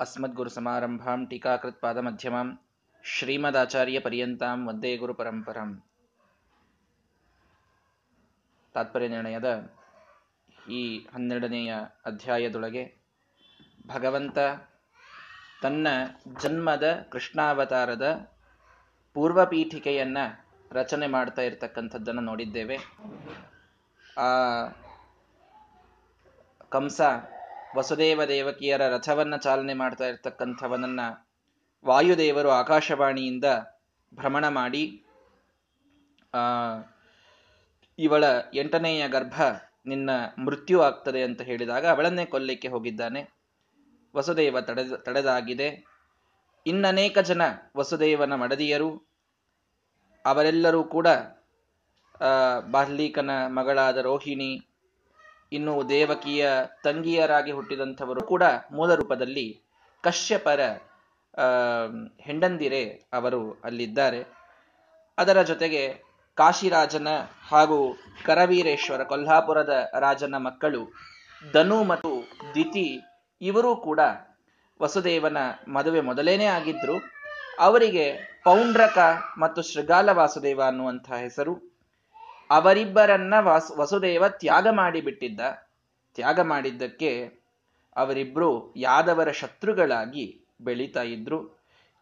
अस्मद्गुरुसमारम्भां टीकाकृत्पादमध्यमां ಶ್ರೀಮದಾಚಾರ್ಯ ವಂದೇ ಗುರು ಪರಂಪರಂ ತಾತ್ಪರ್ಯ ನಿರ್ಣಯದ ಈ ಹನ್ನೆರಡನೆಯ ಅಧ್ಯಾಯದೊಳಗೆ ಭಗವಂತ ತನ್ನ ಜನ್ಮದ ಕೃಷ್ಣಾವತಾರದ ಪೂರ್ವಪೀಠಿಕೆಯನ್ನ ರಚನೆ ಮಾಡ್ತಾ ಇರತಕ್ಕಂಥದ್ದನ್ನು ನೋಡಿದ್ದೇವೆ ಆ ಕಂಸ ವಸುದೇವ ದೇವಕಿಯರ ರಥವನ್ನ ಚಾಲನೆ ಮಾಡ್ತಾ ಇರ್ತಕ್ಕಂಥವನನ್ನ ವಾಯುದೇವರು ಆಕಾಶವಾಣಿಯಿಂದ ಭ್ರಮಣ ಮಾಡಿ, ಆ, ಇವಳ ಎಂಟನೆಯ ಗರ್ಭ ನಿನ್ನ ಮೃತ್ಯು ಆಗ್ತದೆ ಅಂತ ಹೇಳಿದಾಗ ಅವಳನ್ನೇ ಕೊಲ್ಲಿಕ್ಕೆ ಹೋಗಿದ್ದಾನೆ. ವಸುದೇವ ತಡೆದ, ತಡೆದಾಗಿದೆ. ಇನ್ನನೇಕ ಜನ ವಸುದೇವನ ಮಡದಿಯರು, ಅವರೆಲ್ಲರೂ ಕೂಡ ಬಾರ್ಲೀಕನ ಮಗಳಾದ ರೋಹಿಣಿ ಇನ್ನು ದೇವಕಿಯ ತಂಗಿಯರಾಗಿ ಹುಟ್ಟಿದಂಥವರು ಕೂಡ ಮೂಲ ರೂಪದಲ್ಲಿ ಕಶ್ಯಪರ ಹೆಂಡಂದಿರೆ ಅವರು ಅಲ್ಲಿದ್ದಾರೆ. ಅದರ ಜೊತೆಗೆ ಕಾಶಿರಾಜನ ಹಾಗೂ ಕರವೀರೇಶ್ವರ, ಕೊಲ್ಹಾಪುರದ ರಾಜನ ಮಕ್ಕಳು ಧನು ಮತ್ತು ದಿತಿ, ಇವರೂ ಕೂಡ ವಸುದೇವನ ಮದುವೆ ಮೊದಲೇನೆ ಆಗಿದ್ರು. ಅವರಿಗೆ ಪೌಂಡ್ರಕ ಮತ್ತು ಶೃಗಾಲ ವಾಸುದೇವ ಅನ್ನುವಂಥ ಹೆಸರು. ಅವರಿಬ್ಬರನ್ನ ವಾಸ್, ವಸುದೇವ ತ್ಯಾಗ ಮಾಡಿಬಿಟ್ಟಿದ್ದ. ತ್ಯಾಗ ಮಾಡಿದ್ದಕ್ಕೆ ಅವರಿಬ್ರು ಯಾದವರ ಶತ್ರುಗಳಾಗಿ ಬೆಳೀತಾ ಇದ್ರು.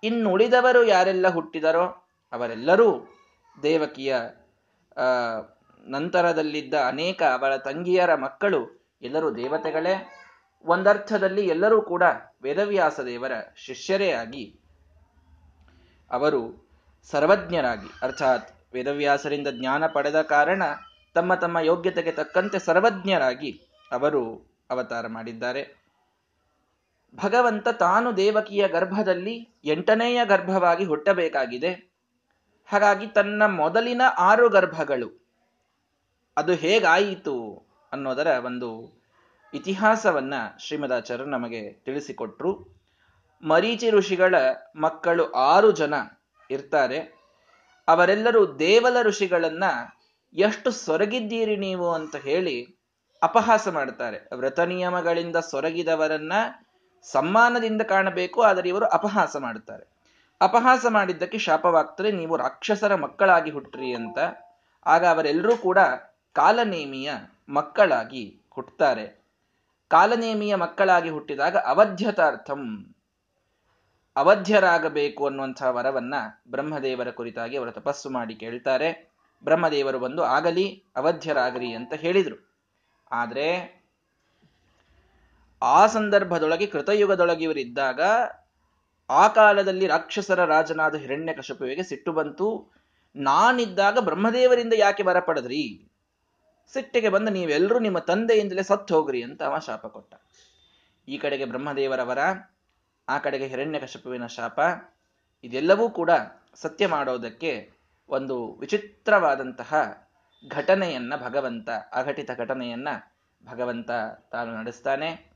ಇನ್ನುಳಿದವರು ಯಾರೆಲ್ಲ ಹುಟ್ಟಿದರೋ ಅವರೆಲ್ಲರೂ ದೇವಕಿಯ ನಂತರದಲ್ಲಿದ್ದ ಅನೇಕ ಅವಳ ತಂಗಿಯರ ಮಕ್ಕಳು ಎಲ್ಲರೂ ದೇವತೆಗಳೇ. ಒಂದರ್ಥದಲ್ಲಿ ಎಲ್ಲರೂ ಕೂಡ ವೇದವ್ಯಾಸ ದೇವರ ಶಿಷ್ಯರೇ ಆಗಿ ಅವರು ಸರ್ವಜ್ಞರಾಗಿ, ಅರ್ಥಾತ್ ವೇದವ್ಯಾಸರಿಂದ ಜ್ಞಾನ ಪಡೆದ ಕಾರಣ ತಮ್ಮ ತಮ್ಮ ಯೋಗ್ಯತೆಗೆ ತಕ್ಕಂತೆ ಸರ್ವಜ್ಞರಾಗಿ ಅವರು ಅವತಾರ ಮಾಡಿದ್ದಾರೆ. ಭಗವಂತ ತಾನು ದೇವಕಿಯ ಗರ್ಭದಲ್ಲಿ ಎಂಟನೆಯ ಗರ್ಭವಾಗಿ ಹುಟ್ಟಬೇಕಾಗಿದೆ. ಹಾಗಾಗಿ ತನ್ನ ಮೊದಲಿನ ಆರು ಗರ್ಭಗಳು. ಅದು ಹೇಗಾಯಿತು ಅನ್ನೋದರ ಒಂದು ಇತಿಹಾಸವನ್ನ ಶ್ರೀಮದಾಚಾರ್ಯರು ನಮಗೆ ತಿಳಿಸಿಕೊಟ್ರು. ಮರೀಚಿ ಋಷಿಗಳ ಮಕ್ಕಳು ಆರು ಜನ ಇರ್ತಾರೆ. ಅವರೆಲ್ಲರೂ ದೇವಲ ಋಷಿಗಳನ್ನ ಎಷ್ಟು ಸೊರಗಿದ್ದೀರಿ ನೀವು ಅಂತ ಹೇಳಿ ಅಪಹಾಸ ಮಾಡ್ತಾರೆ. ವ್ರತ ನಿಯಮಗಳಿಂದ ಸೊರಗಿದವರನ್ನ ಸಮ್ಮಾನದಿಂದ ಕಾಣಬೇಕು, ಆದರೆ ಇವರು ಅಪಹಾಸ ಮಾಡುತ್ತಾರೆ ಅಪಹಾಸ ಮಾಡಿದ್ದಕ್ಕೆ ಶಾಪವಾಗ್ತದೆ, ನೀವು ರಾಕ್ಷಸರ ಮಕ್ಕಳಾಗಿ ಹುಟ್ಟ್ರಿ ಅಂತ. ಆಗ ಅವರೆಲ್ಲರೂ ಕೂಡ ಕಾಲನೇಮಿಯ ಮಕ್ಕಳಾಗಿ ಹುಟ್ಟುತ್ತಾರೆ ಕಾಲನೇಮಿಯ ಮಕ್ಕಳಾಗಿ ಹುಟ್ಟಿದಾಗ ಅವಧ್ಯತಾರ್ಥಂ ಅವಧ್ಯರಾಗಬೇಕು ಅನ್ನುವಂತಹ ವರವನ್ನ ಬ್ರಹ್ಮದೇವರ ಕುರಿತಾಗಿ ಅವರು ತಪಸ್ಸು ಮಾಡಿ ಕೇಳ್ತಾರೆ. ಬ್ರಹ್ಮದೇವರು ಬಂದು ಆಗಲಿ ಅವಧ್ಯರಾಗಲಿ ಅಂತ ಹೇಳಿದರು. ಆದರೆ ಆ ಸಂದರ್ಭದೊಳಗೆ ಕೃತಯುಗದೊಳಗೆ ಇವರಿದ್ದಾಗ ಆ ಕಾಲದಲ್ಲಿ ರಾಕ್ಷಸರ ರಾಜನಾದ ಹಿರಣ್ಯಕಶಪುವಿಗೆ ಸಿಟ್ಟು ಬಂತು. ನಾನಿದ್ದಾಗ ಬ್ರಹ್ಮದೇವರಿಂದ ಯಾಕೆ ವರ ಪಡೆದ್ರಿ? ಸಿಟ್ಟಿಗೆ ಬಂದು ನೀವೆಲ್ಲರೂ ನಿಮ್ಮ ತಂದೆಯಿಂದಲೇ ಸತ್ತು ಹೋಗ್ರಿ ಅಂತ ಅವ ಶಾಪ ಕೊಟ್ಟ. ಈ ಕಡೆಗೆ ಬ್ರಹ್ಮದೇವರ ವರ ಆ ಕಡೆಗೆ ಹಿರಣ್ಯಕಶಪುವಿನ ಶಾಪ, ಇದೆಲ್ಲವೂ ಕೂಡ ಸತ್ಯ ಮಾಡೋದಕ್ಕೆ ಒಂದು ವಿಚಿತ್ರವಾದಂತಹ ಘಟನೆಯನ್ನ ಭಗವಂತ, ಅಘಟಿತ ಘಟನೆಯನ್ನ ಭಗವಂತ ತಾನು ನಡೆಸ್ತಾನೆ.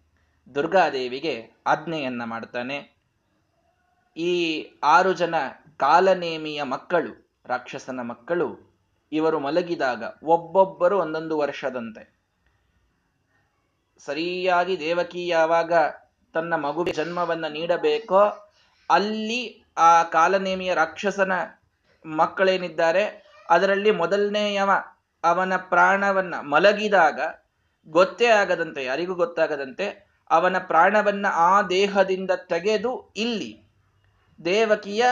ದುರ್ಗಾದೇವಿಗೆ ಆಜ್ಞೆಯನ್ನ ಮಾಡ್ತಾನೆ. ಈ ಆರು ಜನ ಕಾಲನೇಮಿಯ ಮಕ್ಕಳು, ರಾಕ್ಷಸನ ಮಕ್ಕಳು, ಇವರು ಮಲಗಿದಾಗ ಒಬ್ಬೊಬ್ಬರು ಒಂದೊಂದು ವರ್ಷದಂತೆ. ಸರಿಯಾಗಿ ದೇವಕಿ ಯಾವಾಗ ತನ್ನ ಮಗುವಿಗೆ ಜನ್ಮವನ್ನ ನೀಡಬೇಕೋ, ಅಲ್ಲಿ ಆ ಕಾಲನೇಮಿಯ ರಾಕ್ಷಸನ ಮಕ್ಕಳೇನಿದ್ದಾರೆ, ಅದರಲ್ಲಿ ಮೊದಲನೆಯವ ಅವನ ಪ್ರಾಣವನ್ನ ಮಲಗಿದಾಗ ಗೊತ್ತೇ ಆಗದಂತೆ, ಯಾರಿಗೂ ಗೊತ್ತಾಗದಂತೆ, ಅವನ ಪ್ರಾಣವನ್ನ ಆ ದೇಹದಿಂದ ತೆಗೆದು ಇಲ್ಲಿ ದೇವಕಿಯ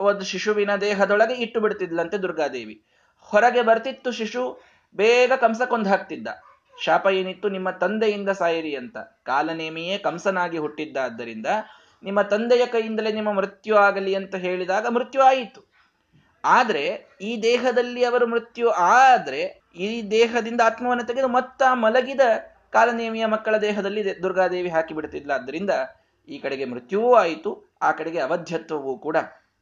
ಒಂದು ಶಿಶುವಿನ ದೇಹದೊಳಗೆ ಇಟ್ಟು ಬಿಡ್ತಿದ್ಲಂತೆ ದುರ್ಗಾದೇವಿ. ಹೊರಗೆ ಬರ್ತಿತ್ತು ಶಿಶು, ಬೇಗ ಕಂಸ ಹಾಕ್ತಿದ್ದ. ಶಾಪ ಏನಿತ್ತು? ನಿಮ್ಮ ತಂದೆಯಿಂದ ಸಾಯಿರಿ ಅಂತ. ಕಾಲನೇಮಿಯೇ ಕಂಸನಾಗಿ ಹುಟ್ಟಿದ್ದಾದ್ದರಿಂದ ನಿಮ್ಮ ತಂದೆಯ ಕೈಯಿಂದಲೇ ನಿಮ್ಮ ಮೃತ್ಯು ಆಗಲಿ ಅಂತ ಹೇಳಿದಾಗ ಮೃತ್ಯು ಆಯಿತು. ಆದ್ರೆ ಈ ದೇಹದಲ್ಲಿ ಅವರು ಮೃತ್ಯು ಆದ್ರೆ ಈ ದೇಹದಿಂದ ಆತ್ಮವನ್ನು ತೆಗೆದು ಮತ್ತ ಮಲಗಿದ ಕಾಲನೇಮಿಯ ಮಕ್ಕಳ ದೇಹದಲ್ಲಿ ದುರ್ಗಾದೇವಿ ಹಾಕಿ ಬಿಡ್ತಿದ್ಲ. ಆದ್ದರಿಂದ ಈ ಕಡೆಗೆ ಮೃತ್ಯುವೂ ಆಯಿತು, ಆ ಕಡೆಗೆ ಅವಧ್ಯತ್ವವೂ ಕೂಡ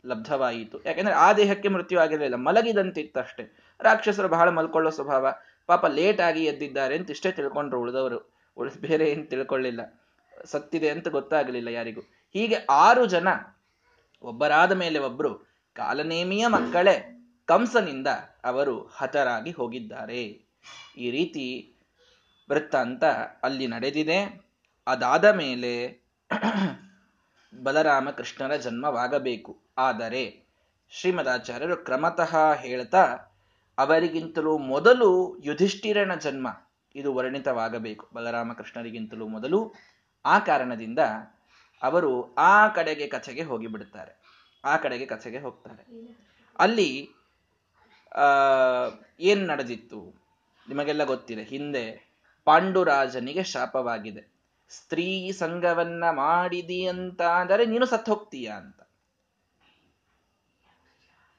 ಲಬ್ಧವಾಯಿತು. ಯಾಕೆಂದ್ರೆ ಆ ದೇಹಕ್ಕೆ ಮೃತ್ಯು ಆಗಿರಲಿಲ್ಲ. ಮಲಗಿದಂತಿತ್ತಷ್ಟೇ. ರಾಕ್ಷಸರು ಬಹಳ ಮಲ್ಕೊಳ್ಳೋ ಸ್ವಭಾವ. ಪಾಪ ಲೇಟ್ ಆಗಿ ಎದ್ದಿದ್ದಾರೆ ಅಂತ ಇಷ್ಟೇ ತಿಳ್ಕೊಂಡ್ರು ಉಳಿದವರು. ಉಳಿದ ಬೇರೆ ಏನು ತಿಳ್ಕೊಳ್ಳಿಲ್ಲ. ಸತ್ತಿದೆ ಅಂತ ಗೊತ್ತಾಗಲಿಲ್ಲ ಯಾರಿಗೂ. ಹೀಗೆ ಆರು ಜನ, ಒಬ್ಬರಾದ ಮೇಲೆ ಒಬ್ರು, ಕಾಲನೇಮಿಯ ಮಕ್ಕಳೇ, ಕಂಸನಿಂದ ಅವರು ಹತರಾಗಿ ಹೋಗಿದ್ದಾರೆ. ಈ ರೀತಿ ವೃತ್ತಾಂತ ಅಲ್ಲಿ ನಡೆದಿದೆ. ಅದಾದ ಮೇಲೆ ಬಲರಾಮ ಕೃಷ್ಣರ ಜನ್ಮವಾಗಬೇಕು. ಆದರೆ ಶ್ರೀಮದಾಚಾರ್ಯರು ಕ್ರಮತಃ ಹೇಳ್ತಾ ಅವರಿಗಿಂತಲೂ ಮೊದಲು ಯುಧಿಷ್ಠಿರನ ಜನ್ಮ ಇದು ವರ್ಣಿತವಾಗಬೇಕು. ಬಲರಾಮಕೃಷ್ಣರಿಗಿಂತಲೂ ಮೊದಲು ಆ ಕಾರಣದಿಂದ ಅವರು ಆ ಕಡೆಗೆ ಕಥೆಗೆ ಹೋಗಿಬಿಡುತ್ತಾರೆ. ಆ ಕಡೆಗೆ ಕಥೆಗೆ ಹೋಗ್ತಾರೆ. ಅಲ್ಲಿ ಏನ್ ನಡೆದಿತ್ತು? ನಿಮಗೆಲ್ಲ ಗೊತ್ತಿದೆ. ಹಿಂದೆ ಪಾಂಡುರಾಜನಿಗೆ ಶಾಪವಾಗಿದೆ. ಸ್ತ್ರೀ ಸಂಘವನ್ನ ಮಾಡಿದಿ ಅಂತ ಅಂದರೆ ನೀನು ಸತ್ತು ಹೋಗ್ತೀಯ ಅಂತ.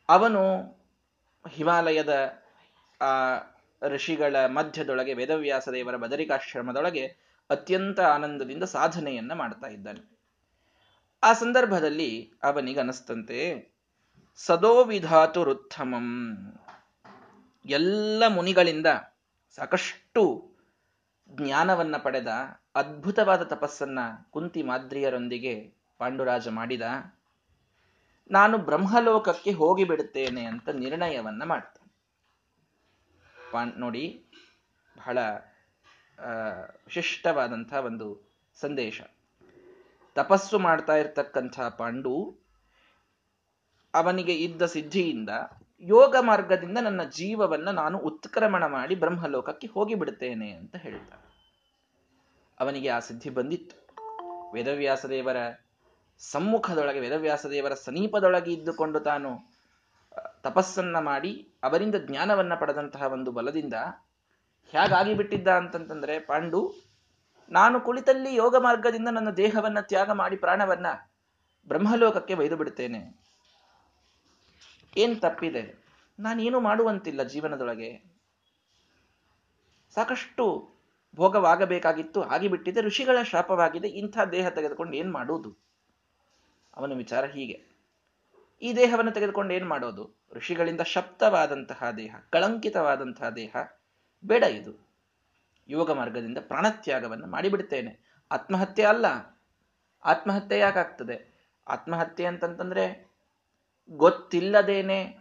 ಅವನು ಹಿಮಾಲಯದ, ಆ, ಋಷಿಗಳ ಮಧ್ಯದೊಳಗೆ ವೇದವ್ಯಾಸ ದೇವರ ಬದರಿಕಾಶ್ರಮದೊಳಗೆ ಅತ್ಯಂತ ಆನಂದದಿಂದ ಸಾಧನೆಯನ್ನ ಮಾಡ್ತಾ ಇದ್ದಾನೆ. ಆ ಸಂದರ್ಭದಲ್ಲಿ ಅವನಿಗನಸ್ತಂತೆ ಸದೋ ವಿಧಾತು ರುತ್ತಮಂ ಎಲ್ಲ ಮುನಿಗಳಿಂದ ಸಾಕಷ್ಟು ಜ್ಞಾನವನ್ನ ಪಡೆದ, ಅದ್ಭುತವಾದ ತಪಸ್ಸನ್ನ ಕುಂತಿ ಮಾದ್ರಿಯರೊಂದಿಗೆ ಪಾಂಡುರಾಜ ಮಾಡಿದ ನಾನು ಬ್ರಹ್ಮಲೋಕಕ್ಕೆ ಹೋಗಿಬಿಡುತ್ತೇನೆ ಅಂತ ನಿರ್ಣಯವನ್ನ ಮಾಡ್ತಾನೆ. ನೋಡಿ, ಬಹಳ ವಿಶಿಷ್ಟವಾದಂತಹ ಒಂದು ಸಂದೇಶ. ತಪಸ್ಸು ಮಾಡ್ತಾ ಇರ್ತಕ್ಕಂಥ ಪಾಂಡು ಅವನಿಗೆ ಇದ್ದ ಸಿದ್ಧಿಯಿಂದ ಯೋಗ ಮಾರ್ಗದಿಂದ ನನ್ನ ಜೀವವನ್ನ ನಾನು ಉತ್ಕ್ರಮಣ ಮಾಡಿ ಬ್ರಹ್ಮಲೋಕಕ್ಕೆ ಹೋಗಿಬಿಡುತ್ತೇನೆ ಅಂತ ಹೇಳ್ತಾನೆ. ಅವನಿಗೆ ಆ ಸಿದ್ಧಿ ಬಂದಿತ್ತು. ವೇದವ್ಯಾಸ ದೇವರ ಸಮ್ಮುಖದೊಳಗೆ ವೇದವ್ಯಾಸ ದೇವರ ಸಮೀಪದೊಳಗೆ ಇದ್ದುಕೊಂಡು ತಾನು ತಪಸ್ಸನ್ನ ಮಾಡಿ ಅವರಿಂದ ಜ್ಞಾನವನ್ನ ಪಡೆದಂತಹ ಒಂದು ಬಲದಿಂದ ಹೇಗಾಗಿ ಬಿಟ್ಟಿದ್ದ ಅಂತಂತಂದ್ರೆ, ಪಾಂಡು, ನಾನು ಕುಳಿತಲ್ಲಿ ಯೋಗ ಮಾರ್ಗದಿಂದ ನನ್ನ ದೇಹವನ್ನ ತ್ಯಾಗ ಮಾಡಿ ಪ್ರಾಣವನ್ನ ಬ್ರಹ್ಮಲೋಕಕ್ಕೆ ಒಯ್ದು ಬಿಡ್ತೇನೆ. ಏನ್ ತಪ್ಪಿದೆ? ನಾನೇನು ಮಾಡುವಂತಿಲ್ಲ ಜೀವನದೊಳಗೆ. ಸಾಕಷ್ಟು ಭೋಗವಾಗಬೇಕಾಗಿತ್ತು ಆಗಿಬಿಟ್ಟಿದೆ ಋಷಿಗಳ ಶಾಪವಾಗಿದೆ, ಇಂಥ ದೇಹ ತೆಗೆದುಕೊಂಡು ಏನ್ ಮಾಡುವುದು? ಅವನ ವಿಚಾರ ಹೀಗೆ. ಈ ದೇಹವನ್ನು ತೆಗೆದುಕೊಂಡು ಏನು ಮಾಡೋದು? ಋಷಿಗಳಿಂದ ಶಬ್ದವಾದಂತಹ ದೇಹ, ಕಳಂಕಿತವಾದಂತಹ ದೇಹ, ಬೇಡ ಇದು. ಯೋಗ ಮಾರ್ಗದಿಂದ ಪ್ರಾಣತ್ಯಾಗವನ್ನು ಮಾಡಿಬಿಡ್ತೇನೆ. ಆತ್ಮಹತ್ಯೆ ಅಲ್ಲ. ಆತ್ಮಹತ್ಯೆ ಯಾಕಾಗ್ತದೆ? ಆತ್ಮಹತ್ಯೆ ಅಂತಂತಂದ್ರೆ ಗೊತ್ತಿಲ್ಲದೇನೆ,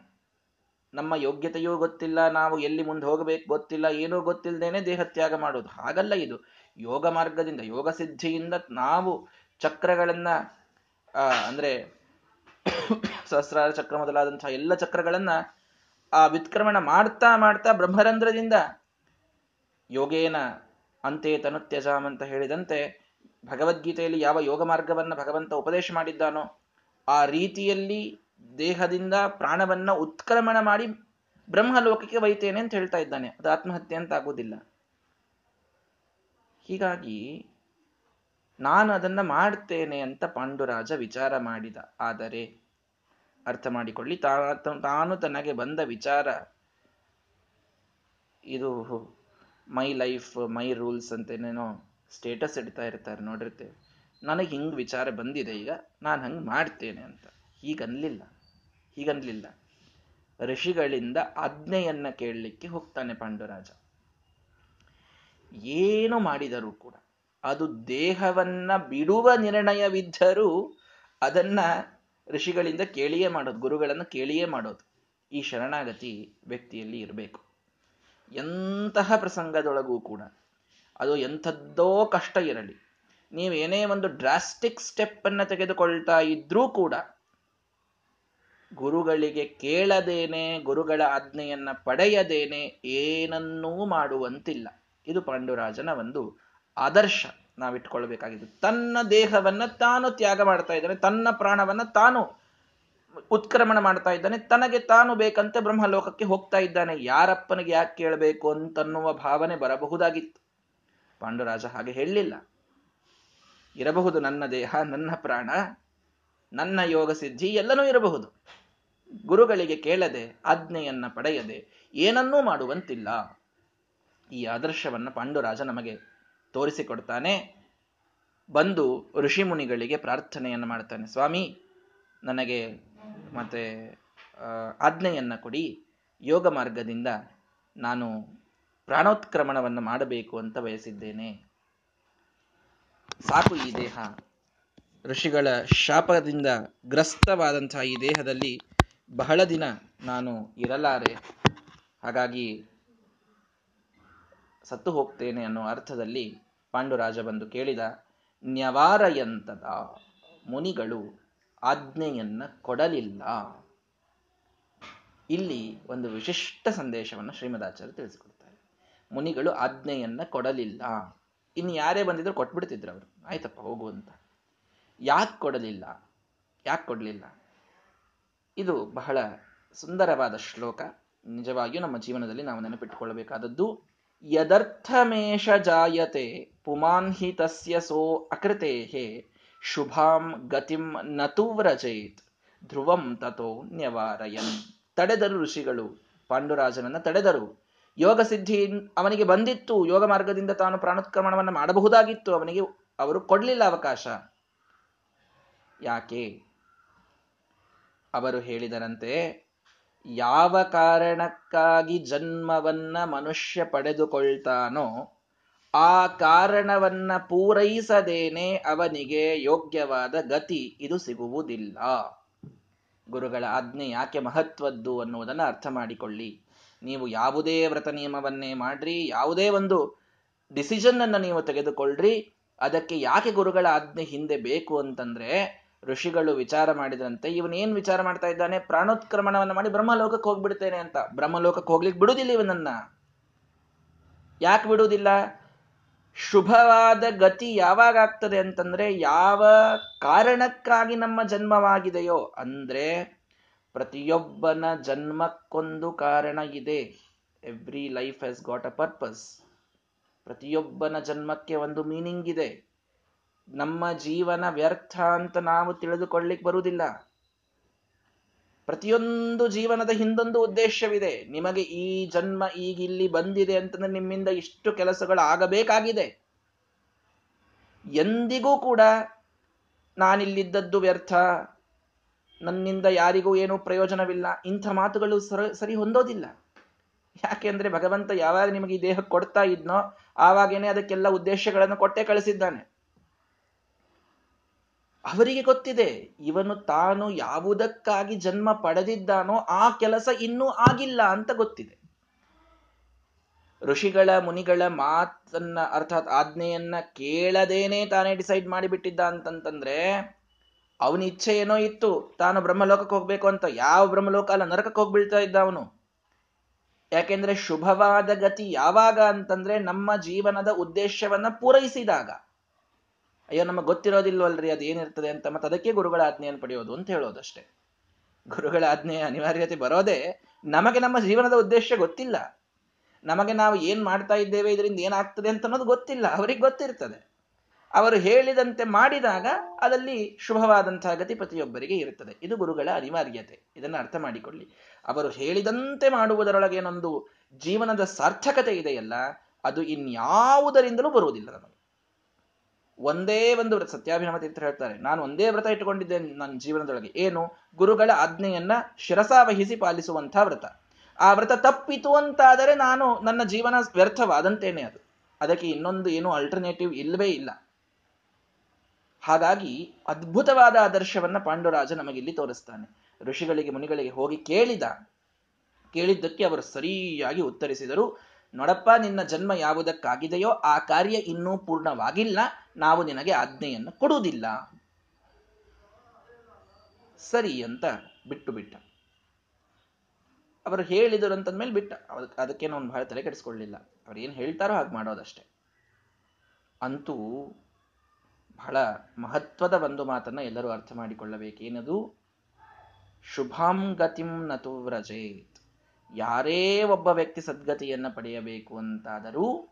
ನಮ್ಮ ಯೋಗ್ಯತೆಯೂ ಗೊತ್ತಿಲ್ಲ, ನಾವು ಎಲ್ಲಿ ಮುಂದೆ ಹೋಗಬೇಕು ಗೊತ್ತಿಲ್ಲ, ಏನೂ ಗೊತ್ತಿಲ್ಲದೇನೆ ದೇಹತ್ಯಾಗ ಮಾಡೋದು. ಹಾಗಲ್ಲ ಇದು. ಯೋಗ ಮಾರ್ಗದಿಂದ, ಯೋಗ ಸಿದ್ಧಿಯಿಂದ ನಾವು ಚಕ್ರಗಳನ್ನ ಅಂದ್ರೆ ಸಹಸ್ರಾರ ಚಕ್ರ ಮೊದಲಾದಂತಹ ಎಲ್ಲ ಚಕ್ರಗಳನ್ನ ಆ ವಿತ್ಕ್ರಮಣ ಮಾಡ್ತಾ ಮಾಡ್ತಾ ಬ್ರಹ್ಮರಂಧ್ರದಿಂದ ಯೋಗೇನ ಅಂತೆ ತನುತ್ಯಜಾಮ್ ಅಂತ ಹೇಳಿದಂತೆ ಭಗವದ್ಗೀತೆಯಲ್ಲಿ ಯಾವ ಯೋಗ ಮಾರ್ಗವನ್ನ ಭಗವಂತ ಉಪದೇಶ ಮಾಡಿದ್ದಾನೋ ಆ ರೀತಿಯಲ್ಲಿ ದೇಹದಿಂದ ಪ್ರಾಣವನ್ನ ಉತ್ಕ್ರಮಣ ಮಾಡಿ ಬ್ರಹ್ಮಲೋಕಕ್ಕೆ ಒಯ್ತೇನೆ ಅಂತ ಹೇಳ್ತಾ ಇದ್ದಾನೆ. ಅದು ಆತ್ಮಹತ್ಯೆ ಅಂತ ಆಗೋದಿಲ್ಲ ಹೀಗಾಗಿ ನಾನು ಅದನ್ನ ಮಾಡ್ತೇನೆ ಅಂತ ಪಾಂಡುರಾಜ ವಿಚಾರ ಮಾಡಿದ. ಆದರೆ ಅರ್ಥ ಮಾಡಿಕೊಳ್ಳಿ ತಾನು ತನಗೆ ಬಂದ ವಿಚಾರ ಇದು ಮೈ ಲೈಫ್, ಮೈ ರೂಲ್ಸ್ ಅಂತೇನೇನೋ ಸ್ಟೇಟಸ್ ಇಡ್ತಾ ಇರ್ತಾರೆ ನೋಡಿರ್ತೇವೆ. ನನಗೆ ಹಿಂಗೆ ವಿಚಾರ ಬಂದಿದೆ ಈಗ, ನಾನು ಹಂಗೆ ಮಾಡ್ತೇನೆ ಅಂತ. ಹೀಗನ್ಲಿಲ್ಲ ಹೀಗನ್ಲಿಲ್ಲ. ಋಷಿಗಳಿಂದ ಆಜ್ಞೆಯನ್ನ ಕೇಳಲಿಕ್ಕೆ ಹೋಗ್ತಾನೆ ಪಾಂಡುರಾಜ. ಏನು ಮಾಡಿದರೂ ಕೂಡ ಅದು ದೇಹವನ್ನ ಬಿಡುವ ನಿರ್ಣಯವಿದ್ದರೂ ಅದನ್ನ ಋಷಿಗಳಿಂದ ಕೇಳಿಯೇ ಮಾಡೋದು, ಗುರುಗಳನ್ನು ಕೇಳಿಯೇ ಮಾಡೋದು. ಈ ಶರಣಾಗತಿ ವ್ಯಕ್ತಿಯಲ್ಲಿ ಇರಬೇಕು. ಎಂತಹ ಪ್ರಸಂಗದೊಳಗೂ ಕೂಡ ಅದು ಎಂಥದ್ದೋ ಕಷ್ಟ ಇರಲಿ. ನೀವೇನೇ ಒಂದು ಡ್ರಾಸ್ಟಿಕ್ ಸ್ಟೆಪ್ ಅನ್ನು ತೆಗೆದುಕೊಳ್ತಾ ಇದ್ರೂ ಕೂಡ ಗುರುಗಳಿಗೆ ಕೇಳದೇನೆ, ಗುರುಗಳ ಆಜ್ಞೆಯನ್ನ ಪಡೆಯದೇನೆ ಏನನ್ನೂ ಮಾಡುವಂತಿಲ್ಲ. ಇದು ಪಾಂಡುರಾಜನ ಒಂದು ಆದರ್ಶ. ನಾವಿಟ್ಕೊಳ್ಬೇಕಾಗಿದ್ದು. ತನ್ನ ದೇಹವನ್ನ ತಾನು ತ್ಯಾಗ ಮಾಡ್ತಾ ಇದ್ದಾನೆ, ತನ್ನ ಪ್ರಾಣವನ್ನ ತಾನು ಉತ್ಕ್ರಮಣ ಮಾಡ್ತಾ ಇದ್ದಾನೆ, ತನಗೆ ತಾನು ಬೇಕಂತೆ ಬ್ರಹ್ಮಲೋಕಕ್ಕೆ ಹೋಗ್ತಾ ಇದ್ದಾನೆ. ಯಾರಪ್ಪನಿಗೆ ಯಾಕೆ ಕೇಳಬೇಕು ಅಂತನ್ನುವ ಭಾವನೆ ಬರಬಹುದಾಗಿತ್ತು. ಪಾಂಡುರಾಜ ಹಾಗೆ ಹೇಳಲಿಲ್ಲ. ಇರಬಹುದು ನನ್ನ ದೇಹ, ನನ್ನ ಪ್ರಾಣ, ನನ್ನ ಯೋಗ ಸಿದ್ಧಿ ಎಲ್ಲನೂ ಇರಬಹುದು. ಗುರುಗಳಿಗೆ ಕೇಳದೆ, ಆಜ್ಞೆಯನ್ನ ಪಡೆಯದೆ ಏನನ್ನೂ ಮಾಡುವಂತಿಲ್ಲ. ಈ ಆದರ್ಶವನ್ನ ಪಾಂಡುರಾಜ ನಮಗೆ ತೋರಿಸಿಕೊಡ್ತಾನೆ. ಬಂದು ಋಷಿ ಮುನಿಗಳಿಗೆ ಪ್ರಾರ್ಥನೆಯನ್ನು ಮಾಡ್ತಾನೆ. ಸ್ವಾಮಿ, ನನಗೆ ಮತ್ತೆ ಆಜ್ಞೆಯನ್ನು ಕೊಡಿ. ಯೋಗ ಮಾರ್ಗದಿಂದ ನಾನು ಪ್ರಾಣೋತ್ಕ್ರಮಣವನ್ನು ಮಾಡಬೇಕು ಅಂತ ಬಯಸಿದ್ದೇನೆ. ಸಾಕು ಈ ದೇಹ. ಋಷಿಗಳ ಶಾಪದಿಂದ ಗ್ರಸ್ತವಾದಂತಹ ಈ ದೇಹದಲ್ಲಿ ಬಹಳ ದಿನ ನಾನು ಇರಲಾರೆ. ಹಾಗಾಗಿ ಸತ್ತು ಹೋಗ್ತೇನೆ ಅನ್ನೋ ಅರ್ಥದಲ್ಲಿ ಪಾಂಡುರಾಜ ಬಂದು ಕೇಳಿದ, ನ್ಯವಾರಯಂತದ ಮುನಿಗಳು ಆಜ್ಞೆಯನ್ನ ಕೊಡಲಿಲ್ಲ. ಇಲ್ಲಿ ಒಂದು ವಿಶಿಷ್ಟ ಸಂದೇಶವನ್ನು ಶ್ರೀಮದಾಚಾರ್ಯ ತಿಳಿಸಿಕೊಡ್ತಾರೆ. ಮುನಿಗಳು ಆಜ್ಞೆಯನ್ನ ಕೊಡಲಿಲ್ಲ. ಇನ್ನು ಯಾರೇ ಬಂದಿದ್ರು ಕೊಟ್ಬಿಡ್ತಿದ್ರು ಅವರು. ಆಯ್ತಪ್ಪ ಹೋಗುವಂತ ಯಾಕೆ ಕೊಡಲಿಲ್ಲ? ಯಾಕೆ ಕೊಡಲಿಲ್ಲ? ಇದು ಬಹಳ ಸುಂದರವಾದ ಶ್ಲೋಕ. ನಿಜವಾಗಿಯೂ ನಮ್ಮ ಜೀವನದಲ್ಲಿ ನಾವು ನೆನಪಿಟ್ಟುಕೊಳ್ಳಬೇಕಾದದ್ದು ಯದರ್ಥಮೇಷ ಜಾಯತೆ ಪುಮಾನ್ಹಿ ತಸ್ಯ ಸೋ ಅಕೃತೇಹೇ ಶುಭಾಂ ಗತಿಂ ನತು ವ್ರಜೇತ್ ಧ್ರುವಂ ತಥೋ ನ್ಯವಾರಯನ್ ತಡೆದರು ಋಷಿಗಳು ಪಾಂಡುರಾಜನನ್ನ ತಡೆದರು. ಯೋಗ ಸಿದ್ಧಿ ಅವನಿಗೆ ಬಂದಿತ್ತು ಯೋಗ ಮಾರ್ಗದಿಂದ ತಾನು ಪ್ರಾಣೋತ್ಕ್ರಮಣವನ್ನು ಮಾಡಬಹುದಾಗಿತ್ತು, ಅವನಿಗೆ ಅವರು ಕೊಡಲಿಲ್ಲ ಅವಕಾಶ. ಯಾಕೆ? ಅವರು ಹೇಳಿದರಂತೆ ಯಾವ ಕಾರಣಕ್ಕಾಗಿ ಜನ್ಮವನ್ನ ಮನುಷ್ಯ ಪಡೆದುಕೊಳ್ತಾನೋ ಆ ಕಾರಣವನ್ನ ಪೂರೈಸದೇನೆ ಅವನಿಗೆ ಯೋಗ್ಯವಾದ ಗತಿ ಇದು ಸಿಗುವುದಿಲ್ಲ. ಗುರುಗಳ ಆಜ್ಞೆ ಯಾಕೆ ಮಹತ್ವದ್ದು ಅನ್ನುವುದನ್ನು ಅರ್ಥ ಮಾಡಿಕೊಳ್ಳಿ. ನೀವು ಯಾವುದೇ ವ್ರತ ನಿಯಮವನ್ನೇ ಮಾಡ್ರಿ, ಯಾವುದೇ ಒಂದು ಡಿಸಿಷನ್ ಅನ್ನು ನೀವು ತೆಗೆದುಕೊಳ್ಳ್ರಿ ಅದಕ್ಕೆ ಯಾಕೆ ಗುರುಗಳ ಆಜ್ಞೆ ಹಿಂದೆ ಬೇಕು ಅಂತಂದ್ರೆ ಋಷಿಗಳು ವಿಚಾರ ಮಾಡಿದ್ರಂತೆ ಇವನೇನ್ ವಿಚಾರ ಮಾಡ್ತಾ ಇದ್ದಾನೆ? ಪ್ರಾಣೋತ್ಕ್ರಮಣವನ್ನು ಮಾಡಿ ಬ್ರಹ್ಮಲೋಕಕ್ಕೆ ಹೋಗ್ಬಿಡ್ತೇನೆ ಅಂತ. ಬ್ರಹ್ಮಲೋಕಕ್ಕೆ ಹೋಗ್ಲಿಕ್ಕೆ ಬಿಡುದಿಲ್ಲ ಇವನನ್ನ. ಯಾಕೆ ಬಿಡುವುದಿಲ್ಲ? ಶುಭವಾದ ಗತಿ ಯಾವಾಗ ಆಗ್ತದೆ ಅಂತಂದ್ರೆ, ಯಾವ ಕಾರಣಕ್ಕಾಗಿ ನಮ್ಮ ಜನ್ಮವಾಗಿದೆಯೋ. ಅಂದ್ರೆ, ಪ್ರತಿಯೊಬ್ಬನ ಜನ್ಮಕ್ಕೊಂದು ಕಾರಣ ಇದೆ. Every life has got a purpose ಪ್ರತಿಯೊಬ್ಬನ ಜನ್ಮಕ್ಕೆ ಒಂದು ಮೀನಿಂಗ್ ಇದೆ. ನಮ್ಮ ಜೀವನ ವ್ಯರ್ಥ ಅಂತ ನಾವು ತಿಳಿದುಕೊಳ್ಳಿಕ್ ಬರುವುದಿಲ್ಲ. ಪ್ರತಿಯೊಂದು ಜೀವನದ ಹಿಂದೊಂದು ಉದ್ದೇಶವಿದೆ. ನಿಮಗೆ ಈ ಜನ್ಮ ಈಗ ಇಲ್ಲಿ ಬಂದಿದೆ ಅಂತಂದ್ರೆ ನಿಮ್ಮಿಂದ ಇಷ್ಟು ಕೆಲಸಗಳು ಆಗಬೇಕಾಗಿದೆ. ಎಂದಿಗೂ ಕೂಡ ನಾನಿಲ್ಲಿದ್ದದ್ದು ವ್ಯರ್ಥ. ನನ್ನಿಂದ ಯಾರಿಗೂ ಏನೂ ಪ್ರಯೋಜನವಿಲ್ಲ. ಇಂಥ ಮಾತುಗಳು ಸರಿ ಸರಿ ಹೊಂದೋದಿಲ್ಲ. ಯಾಕೆಂದ್ರೆ ಭಗವಂತ ಯಾವಾಗ ನಿಮಗೆ ಈ ದೇಹ ಕೊಡ್ತಾ ಇದ್ನೋ ಆವಾಗೇನೆ ಅದಕ್ಕೆಲ್ಲ ಉದ್ದೇಶಗಳನ್ನು ಕೊಟ್ಟೆ ಕಳಿಸಿದ್ದಾನೆ. ಅವರಿಗೆ ಗೊತ್ತಿದೆ, ಇವನು ತಾನು ಯಾವುದಕ್ಕಾಗಿ ಜನ್ಮ ಪಡೆದಿದ್ದಾನೋ ಆ ಕೆಲಸ ಇನ್ನೂ ಆಗಿಲ್ಲ ಅಂತ ಗೊತ್ತಿದೆ. ಋಷಿಗಳ ಮುನಿಗಳ ಮಾತನ್ನ ಅರ್ಥಾತ್ ಆಜ್ಞೆಯನ್ನ ಕೇಳದೇನೆ ತಾನೇ ಡಿಸೈಡ್ ಮಾಡಿಬಿಟ್ಟಿದ್ದ ಅಂತಂತಂದ್ರೆ, ಅವನ ಇಚ್ಛೆ ಏನೋ ಇತ್ತು, ತಾನು ಬ್ರಹ್ಮಲೋಕಕ್ಕೆ ಹೋಗ್ಬೇಕು ಅಂತ, ಯಾವ ಬ್ರಹ್ಮಲೋಕ ಅಲ್ಲ, ನರಕಕ್ಕೆ ಹೋಗ್ಬಿಡ್ತಾ ಇದ್ದ ಅವನು. ಯಾಕೆಂದ್ರೆ ಶುಭವಾದ ಗತಿ ಯಾವಾಗ ಅಂತಂದ್ರೆ ನಮ್ಮ ಜೀವನದ ಉದ್ದೇಶವನ್ನ ಪೂರೈಸಿದಾಗ. ಅಯ್ಯೋ, ನಮಗೆ ಗೊತ್ತಿರೋದಿಲ್ವಲ್ರಿ, ಅದು ಏನಿರ್ತದೆ ಅಂತ. ಮತ್ತೆ ಅದಕ್ಕೆ ಗುರುಗಳ ಆಜ್ಞೆಯನ್ನು ಪಡೆಯೋದು ಅಂತ ಹೇಳೋದಷ್ಟೇ ಗುರುಗಳ ಆಜ್ಞೆಯ ಅನಿವಾರ್ಯತೆ ಬರೋದೇ ನಮಗೆ ನಮ್ಮ ಜೀವನದ ಉದ್ದೇಶ ಗೊತ್ತಿಲ್ಲ. ನಮಗೆ ನಾವು ಏನ್ ಮಾಡ್ತಾ ಇದ್ದೇವೆ, ಇದರಿಂದ ಏನಾಗ್ತದೆ ಅಂತ ಅನ್ನೋದು ಗೊತ್ತಿಲ್ಲ. ಅವರಿಗೆ ಗೊತ್ತಿರ್ತದೆ. ಅವರು ಹೇಳಿದಂತೆ ಮಾಡಿದಾಗ ಅದಲ್ಲಿ ಶುಭವಾದಂತಹ ಗತಿ ಪ್ರತಿಯೊಬ್ಬರಿಗೆ ಇರುತ್ತದೆ. ಇದು ಗುರುಗಳ ಅನಿವಾರ್ಯತೆ. ಇದನ್ನು ಅರ್ಥ ಮಾಡಿಕೊಳ್ಳಿ. ಅವರು ಹೇಳಿದಂತೆ ಮಾಡುವುದರೊಳಗೆ ಏನೊಂದು ಜೀವನದ ಸಾರ್ಥಕತೆ ಇದೆಯಲ್ಲ, ಅದು ಇನ್ಯಾವುದರಿಂದಲೂ ಬರುವುದಿಲ್ಲ ನಮಗೆ. ಒಂದೇ ಒಂದು ವ್ರತ ಸತ್ಯಾಭಿನವ ತೀರ್ಥ ಹೇಳ್ತಾರೆ. ನಾನು ಒಂದೇ ವ್ರತ ಇಟ್ಟುಕೊಂಡಿದ್ದೇನೆ ನನ್ನ ಜೀವನದೊಳಗೆ. ಏನು? ಗುರುಗಳ ಆಜ್ಞೆಯನ್ನ ಶಿರಸಾವಹಿಸಿ ಪಾಲಿಸುವಂತಹ ವ್ರತ. ಆ ವ್ರತ ತಪ್ಪಿತು ಅಂತಾದರೆ ನಾನು ನನ್ನ ಜೀವನ ವ್ಯರ್ಥವಾದಂತೇನೆ ಅದು. ಅದಕ್ಕೆ ಇನ್ನೊಂದು ಏನು ಅಲ್ಟರ್ನೇಟಿವ್ ಇಲ್ಲವೇ ಇಲ್ಲ. ಹಾಗಾಗಿ ಅದ್ಭುತವಾದ ಆದರ್ಶವನ್ನ ಪಾಂಡುರಾಜ ನಮಗಿಲ್ಲಿ ತೋರಿಸ್ತಾನೆ. ಋಷಿಗಳಿಗೆ, ಮುನಿಗಳಿಗೆ ಹೋಗಿ ಕೇಳಿದ. ಕೇಳಿದ್ದಕ್ಕೆ ಅವರು ಸರಿಯಾಗಿ ಉತ್ತರಿಸಿದರು. ನೋಡಪ್ಪ, ನಿನ್ನ ಜನ್ಮ ಯಾವುದಕ್ಕಾಗಿದೆಯೋ ಆ ಕಾರ್ಯ ಇನ್ನೂ ಪೂರ್ಣವಾಗಿಲ್ಲ. ನಾವು ನಿನಗೆ ಆಜ್ಞೆಯನ್ನು ಕೊಡುವುದಿಲ್ಲ. ಸರಿ ಅಂತ ಬಿಟ್ಟು ಬಿಟ್ಟ. ಅವರು ಹೇಳಿದರು ಅಂತಂದ್ಮೇಲೆ ಬಿಟ್ಟ. ಅದಕ್ಕೆ ಒಂದು ಬಹಳ ತಲೆ ಕೆಡಿಸ್ಕೊಳ್ಳಿಲ್ಲ. ಅವ್ರು ಏನು ಹೇಳ್ತಾರೋ ಹಾಗೆ ಮಾಡೋದಷ್ಟೆ. ಅಂತೂ ಬಹಳ ಮಹತ್ವದ ಒಂದು ಮಾತನ್ನ ಎಲ್ಲರೂ ಅರ್ಥ ಮಾಡಿಕೊಳ್ಳಬೇಕೇನದು? ಶುಭಾಂ ಗತಿಂ ನತು ವ್ರಜೇತ್ ಯಾರೇ ಒಬ್ಬ ವ್ಯಕ್ತಿ ಸದ್ಗತಿಯನ್ನು ಪಡೆಯಬೇಕು ಅಂತಾದರೂ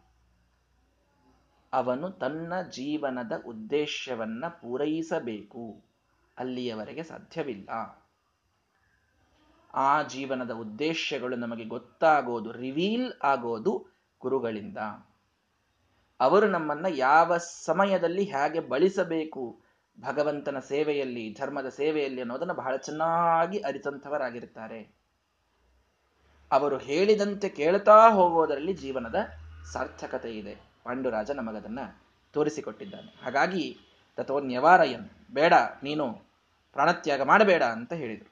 ಅವನು ತನ್ನ ಜೀವನದ ಉದ್ದೇಶವನ್ನ ಪೂರೈಸಬೇಕು. ಅಲ್ಲಿಯವರೆಗೆ ಸಾಧ್ಯವಿಲ್ಲ. ಆ ಜೀವನದ ಉದ್ದೇಶಗಳು ನಮಗೆ ಗೊತ್ತಾಗೋದು ರಿವೀಲ್ ಆಗೋದು ಗುರುಗಳಿಂದ. ಅವರು ನಮ್ಮನ್ನ ಯಾವ ಸಮಯದಲ್ಲಿ ಹೇಗೆ ಬಳಸಬೇಕು, ಭಗವಂತನ ಸೇವೆಯಲ್ಲಿ, ಧರ್ಮದ ಸೇವೆಯಲ್ಲಿ ಅನ್ನೋದನ್ನು ಬಹಳ ಚೆನ್ನಾಗಿ ಅರಿತಂಥವರಾಗಿರ್ತಾರೆ. ಅವರು ಹೇಳಿದಂತೆ ಕೇಳ್ತಾ ಹೋಗೋದರಲ್ಲಿ ಜೀವನದ ಸಾರ್ಥಕತೆ ಇದೆ ಪಾಂಡುರಾಜ ನಮಗದನ್ನ ತೋರಿಸಿಕೊಟ್ಟಿದ್ದಾನೆ. ಹಾಗಾಗಿ ತಥೋನ್ಯವಾರಯನ್, ಬೇಡ, ನೀನು ಪ್ರಾಣತ್ಯಾಗ ಮಾಡಬೇಡ ಅಂತ ಹೇಳಿದರು.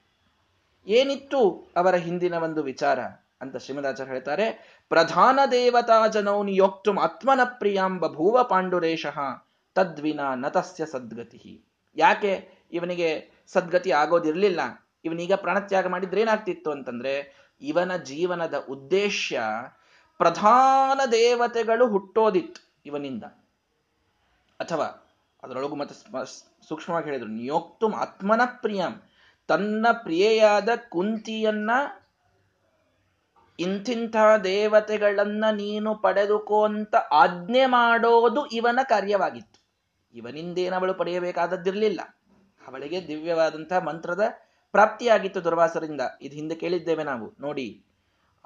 ಏನಿತ್ತು ಅವರ ಹಿಂದಿನ ಒಂದು ವಿಚಾರ ಅಂತ ಶ್ರೀಮದಾಚಾರ್ಯ ಹೇಳ್ತಾರೆ, ಪ್ರಧಾನ ದೇವತಾ ಜನೌ ನಿಯೋಕ್ತು ಆತ್ಮನ ಪ್ರಿಯಾಂ ಬಭೂವ ಪಾಂಡುರೇಶ ತದ್ವಿನ ನತಸ್ಯ ಸದ್ಗತಿ ಯಾಕೆ ಇವನಿಗೆ ಸದ್ಗತಿ ಆಗೋದಿರಲಿಲ್ಲ? ಇವನೀಗ ಪ್ರಾಣತ್ಯಾಗ ಮಾಡಿದ್ರೆ ಏನಾಗ್ತಿತ್ತು ಅಂತಂದ್ರೆ ಇವನ ಜೀವನದ ಉದ್ದೇಶ ಪ್ರಧಾನ ದೇವತೆಗಳು ಹುಟ್ಟೋದಿತ್ತು ಇವನಿಂದ. ಅಥವಾ ಅದರೊಳಗು ಮತ್ತೆ ಸೂಕ್ಷ್ಮವಾಗಿ ಹೇಳಿದ್ರು, ನಿಯೋಕ್ತು ಆತ್ಮನ ಪ್ರಿಯಂ, ತನ್ನ ಪ್ರಿಯೆಯಾದ ಕುಂತಿಯನ್ನ ಇಂಥಿಂಥ ದೇವತೆಗಳನ್ನ ನೀನು ಪಡೆದುಕೋ ಅಂತ ಆಜ್ಞೆ ಮಾಡೋದು ಇವನ ಕಾರ್ಯವಾಗಿತ್ತು. ಇವನಿಂದೇನವಳು ಪಡೆಯಬೇಕಾದದ್ದಿರಲಿಲ್ಲ. ಅವಳಿಗೆ ದಿವ್ಯವಾದಂತಹ ಮಂತ್ರದ ಪ್ರಾಪ್ತಿಯಾಗಿತ್ತು ದುರ್ವಾಸರಿಂದ. ಇದು ಹಿಂದೆ ಕೇಳಿದ್ದೇವೆ ನಾವು. ನೋಡಿ,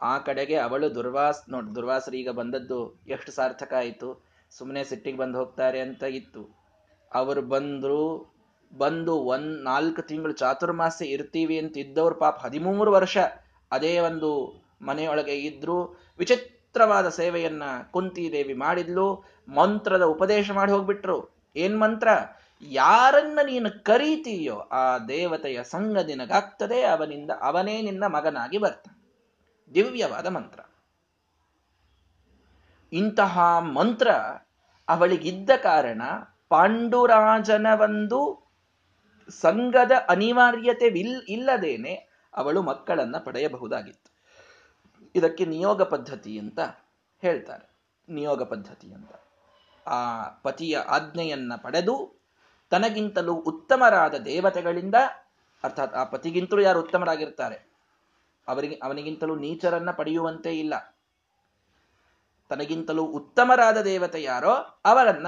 ಆ ಕಡೆಗೆ ಅವಳು ದುರ್ವಾಸ್, ನೋಡಿ, ದುರ್ವಾಸರು ಈಗ ಬಂದದ್ದು ಎಷ್ಟು ಸಾರ್ಥಕ ಆಯಿತು. ಸುಮ್ಮನೆ ಸಿಟ್ಟಿಗೆ ಬಂದು ಹೋಗ್ತಾರೆ ಅಂತ ಇತ್ತು. ಅವರು ಬಂದರು, ಬಂದು ಒಂದ್ ನಾಲ್ಕು ತಿಂಗಳು ಚಾತುರ್ಮಾಸೆ ಇರ್ತೀವಿ ಅಂತ ಇದ್ದವ್ರು ಪಾಪ ಹದಿಮೂರು ವರ್ಷ ಅದೇ ಒಂದು ಮನೆಯೊಳಗೆ ಇದ್ರು. ವಿಚಿತ್ರವಾದ ಸೇವೆಯನ್ನ ಕುಂತಿದೇವಿ ಮಾಡಿದ್ಲು. ಮಂತ್ರದ ಉಪದೇಶ ಮಾಡಿ ಹೋಗ್ಬಿಟ್ರು. ಏನ್ ಮಂತ್ರ? ಯಾರನ್ನ ನೀನು ಕರೀತೀಯೋ ಆ ದೇವತೆಯ ಸಂಘ ನಿನಗಾಗ್ತದೆ ಅವನಿಂದ ಅವನೇ ನಿನ್ನ ಮಗನಾಗಿ ಬರ್ತಾನೆ. ದಿವ್ಯವಾದ ಮಂತ್ರ. ಇಂತಹ ಮಂತ್ರ ಅವಳಿಗಿದ್ದ ಕಾರಣ ಪಾಂಡುರಾಜನ ಒಂದು ಸಂಘದ ಅನಿವಾರ್ಯತೆ ಇಲ್ಲದೇನೆ ಅವಳು ಮಕ್ಕಳನ್ನ ಪಡೆಯಬಹುದಾಗಿತ್ತು. ಇದಕ್ಕೆ ನಿಯೋಗ ಪದ್ಧತಿ ಅಂತ ಹೇಳ್ತಾರೆ. ನಿಯೋಗ ಪದ್ಧತಿ ಅಂತ. ಆ ಪತಿಯ ಆಜ್ಞೆಯನ್ನ ಪಡೆದು ತನಗಿಂತಲೂ ಉತ್ತಮರಾದ ದೇವತೆಗಳಿಂದ, ಅರ್ಥಾತ್ ಆ ಪತಿಗಿಂತಲೂ ಯಾರು ಉತ್ತಮರಾಗಿರ್ತಾರೆ ಅವರಿಗೆ, ಅವನಿಗಿಂತಲೂ ನೀಚರನ್ನ ಪಡೆಯುವಂತೆ ಇಲ್ಲ. ತನಗಿಂತಲೂ ಉತ್ತಮರಾದ ದೇವತೆ ಯಾರೋ, ಅವರನ್ನ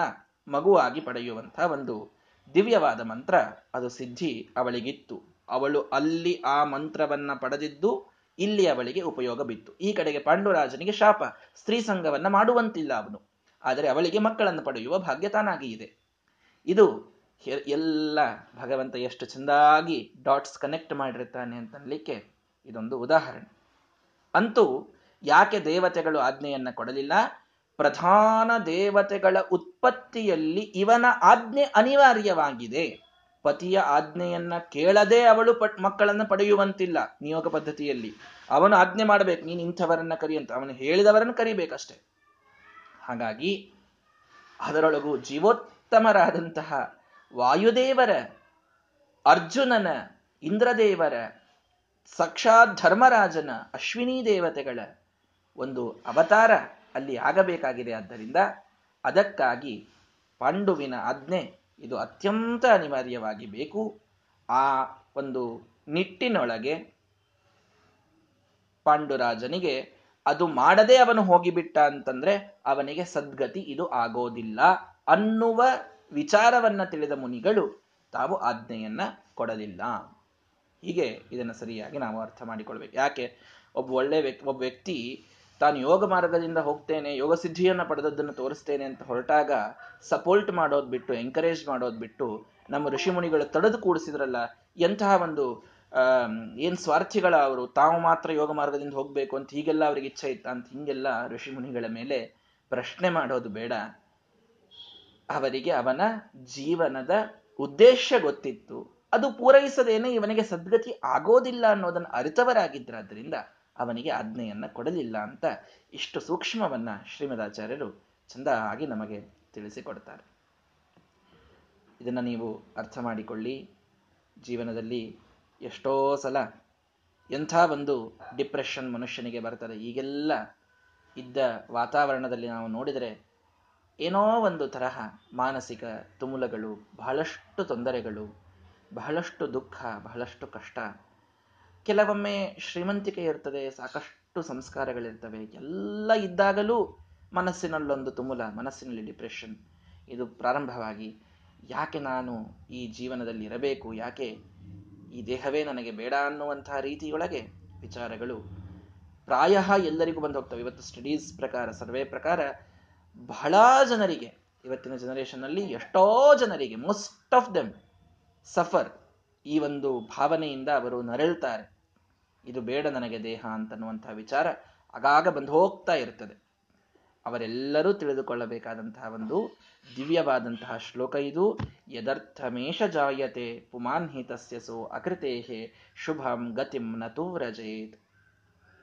ಮಗುವಾಗಿ ಪಡೆಯುವಂತಹ ಒಂದು ದಿವ್ಯವಾದ ಮಂತ್ರ ಅದು ಸಿದ್ಧಿ ಅವಳಿಗಿತ್ತು. ಅವಳು ಅಲ್ಲಿ ಆ ಮಂತ್ರವನ್ನ ಪಡೆದಿದ್ದು, ಇಲ್ಲಿ ಅವಳಿಗೆ ಉಪಯೋಗ ಬಿತ್ತು. ಈ ಕಡೆಗೆ ಪಾಂಡುರಾಜನಿಗೆ ಶಾಪ, ಸ್ತ್ರೀ ಸಂಘವನ್ನ ಮಾಡುವಂತಿಲ್ಲ ಅವನು. ಆದರೆ ಅವಳಿಗೆ ಮಕ್ಕಳನ್ನು ಪಡೆಯುವ ಭಾಗ್ಯ ತಾನಾಗಿ ಇದೆ. ಇದು ಎಲ್ಲ ಭಗವಂತ ಎಷ್ಟು ಚೆಂದಾಗಿ ಡಾಟ್ಸ್ ಕನೆಕ್ಟ್ ಮಾಡಿರ್ತಾನೆ ಅಂತನ್ಲಿಕ್ಕೆ ಇದೊಂದು ಉದಾಹರಣೆ. ಅಂತೂ ಯಾಕೆ ದೇವತೆಗಳು ಆಜ್ಞೆಯನ್ನ ಕೊಡಲಿಲ್ಲ? ಪ್ರಧಾನ ದೇವತೆಗಳ ಉತ್ಪತ್ತಿಯಲ್ಲಿ ಇವನ ಆಜ್ಞೆ ಅನಿವಾರ್ಯವಾಗಿದೆ. ಪತಿಯ ಆಜ್ಞೆಯನ್ನ ಕೇಳದೆ ಅವಳು ಪಟ್ ಮಕ್ಕಳನ್ನು ಪಡೆಯುವಂತಿಲ್ಲ ನಿಯೋಗ ಪದ್ಧತಿಯಲ್ಲಿ. ಅವನು ಆಜ್ಞೆ ಮಾಡಬೇಕು, ನೀನು ಇಂಥವರನ್ನ ಕರಿ ಅಂತ ಅವನು ಹೇಳಿದವರನ್ನು ಕರಿಬೇಕಷ್ಟೆ. ಹಾಗಾಗಿ ಅದರೊಳಗೂ ಜೀವೋತ್ತಮರಾದಂತಹ ವಾಯುದೇವರ, ಅರ್ಜುನನ, ಇಂದ್ರದೇವರ, ಸಾಕ್ಷಾತ್ ಧರ್ಮರಾಜನ, ಅಶ್ವಿನಿ ದೇವತೆಗಳ ಒಂದು ಅವತಾರ ಅಲ್ಲಿ ಆಗಬೇಕಾಗಿದೆ. ಆದ್ದರಿಂದ ಅದಕ್ಕಾಗಿ ಪಾಂಡುವಿನ ಆಜ್ಞೆ ಇದು ಅತ್ಯಂತ ಅನಿವಾರ್ಯವಾಗಿ ಬೇಕು. ಆ ಒಂದು ನಿಟ್ಟಿನೊಳಗೆ ಪಾಂಡುರಾಜನಿಗೆ ಅದು ಮಾಡದೆ ಅವನು ಹೋಗಿಬಿಟ್ಟ ಅಂತಂದ್ರೆ ಅವನಿಗೆ ಸದ್ಗತಿ ಇದು ಆಗೋದಿಲ್ಲ ಅನ್ನುವ ವಿಚಾರವನ್ನ ತಿಳಿದ ಮುನಿಗಳು ತಾವು ಆಜ್ಞೆಯನ್ನ ಕೊಡಲಿಲ್ಲ. ಹೀಗೆ ಇದನ್ನು ಸರಿಯಾಗಿ ನಾವು ಅರ್ಥ ಮಾಡಿಕೊಳ್ಬೇಕು. ಯಾಕೆ? ಒಬ್ಬ ಒಳ್ಳೆ ವ್ಯಕ್ತಿ, ಒಬ್ಬ ವ್ಯಕ್ತಿ ತಾನು ಯೋಗ ಮಾರ್ಗದಿಂದ ಹೋಗ್ತೇನೆ, ಯೋಗ ಸಿದ್ಧಿಯನ್ನು ಪಡೆದದ್ದನ್ನು ತೋರಿಸ್ತೇನೆ ಅಂತ ಹೊರಟಾಗ ಸಪೋರ್ಟ್ ಮಾಡೋದು ಬಿಟ್ಟು ಎಂಕರೇಜ್ ಮಾಡೋದು ಬಿಟ್ಟು ನಮ್ಮ ಋಷಿಮುನಿಗಳು ತಡೆದು ಕೂಡಿಸಿದ್ರಲ್ಲ, ಎಂತಹ ಒಂದು ಏನ್ ಸ್ವಾರ್ಥಿಗಳ ಅವರು ತಾವು ಮಾತ್ರ ಯೋಗ ಮಾರ್ಗದಿಂದ ಹೋಗ್ಬೇಕು ಅಂತ ಹೀಗೆಲ್ಲ ಅವ್ರಿಗೆ ಇಚ್ಛೆ ಇತ್ತ ಅಂತ ಹಿಂಗೆಲ್ಲ ಋಷಿಮುನಿಗಳ ಮೇಲೆ ಪ್ರಶ್ನೆ ಮಾಡೋದು ಬೇಡ. ಅವರಿಗೆ ಅವನ ಜೀವನದ ಉದ್ದೇಶ ಗೊತ್ತಿತ್ತು. ಅದು ಪೂರೈಸದೇನೆ ಇವನಿಗೆ ಸದ್ಗತಿ ಆಗೋದಿಲ್ಲ ಅನ್ನೋದನ್ನು ಅರಿತವರಾಗಿದ್ದರಾದ್ರಿಂದ ಅವನಿಗೆ ಆಜ್ಞೆಯನ್ನ ಕೊಡಲಿಲ್ಲ ಅಂತ ಇಷ್ಟು ಸೂಕ್ಷ್ಮವನ್ನ ಶ್ರೀಮದಾಚಾರ್ಯರು ಚಂದಾಗಿ ನಮಗೆ ತಿಳಿಸಿಕೊಡ್ತಾರೆ. ಇದನ್ನು ನೀವು ಅರ್ಥ ಮಾಡಿಕೊಳ್ಳಿ. ಜೀವನದಲ್ಲಿ ಎಷ್ಟೋ ಸಲ ಎಂಥ ಒಂದು ಡಿಪ್ರೆಷನ್ ಮನುಷ್ಯನಿಗೆ ಬರ್ತದೆ. ಈಗೆಲ್ಲ ಇದ್ದ ವಾತಾವರಣದಲ್ಲಿ ನಾವು ನೋಡಿದರೆ ಏನೋ ಒಂದು ತರಹ ಮಾನಸಿಕ ತುಮುಲಗಳು, ಬಹಳಷ್ಟು ತೊಂದರೆಗಳು, ಬಹಳಷ್ಟು ದುಃಖ, ಬಹಳಷ್ಟು ಕಷ್ಟ. ಕೆಲವೊಮ್ಮೆ ಶ್ರೀಮಂತಿಕೆ ಇರ್ತದೆ, ಸಾಕಷ್ಟು ಸಂಸ್ಕಾರಗಳಿರ್ತವೆ, ಎಲ್ಲ ಇದ್ದಾಗಲೂ ಮನಸ್ಸಿನಲ್ಲೊಂದು ತುಮುಲ, ಮನಸ್ಸಿನಲ್ಲಿ ಡಿಪ್ರೆಷನ್ ಇದು ಪ್ರಾರಂಭವಾಗಿ ಯಾಕೆ ನಾನು ಈ ಜೀವನದಲ್ಲಿ ಇರಬೇಕು ಯಾಕೆ ಈ ದೇಹವೇ ನನಗೆ ಬೇಡ ಅನ್ನುವಂತಹ ರೀತಿಯೊಳಗೆ ವಿಚಾರಗಳು ಪ್ರಾಯ ಎಲ್ಲರಿಗೂ ಬಂದು ಹೋಗ್ತವೆ. ಇವತ್ತು ಸ್ಟಡೀಸ್ ಪ್ರಕಾರ ಸರ್ವೇ ಪ್ರಕಾರ ಬಹಳ ಜನರಿಗೆ, ಇವತ್ತಿನ ಜನರೇಷನ್ನಲ್ಲಿ ಎಷ್ಟೋ ಜನರಿಗೆ ಮೋಸ್ಟ್ ಆಫ್ ದೆಮ್ ಸಫರ್ ಈ ಒಂದು ಭಾವನೆಯಿಂದ ಅವರು ನರಳ್ತಾರೆ. ಇದು ಬೇಡ ನನಗೆ ದೇಹ ಅಂತನ್ನುವಂತಹ ವಿಚಾರ ಆಗಾಗ ಬಂದು ಹೋಗ್ತಾ ಇರ್ತದೆ. ಅವರೆಲ್ಲರೂ ತಿಳಿದುಕೊಳ್ಳಬೇಕಾದಂತಹ ಒಂದು ದಿವ್ಯವಾದಂತಹ ಶ್ಲೋಕ ಇದು. ಯದರ್ಥಮೇಶ ಜಾಯತೆ ಪುಮಾನ್ ಹಿತಸ್ಯಸೋ ಅಕೃತೇಹೆ ಶುಭಂ ಗತಿಂ ನತೂ ರಜೇತ್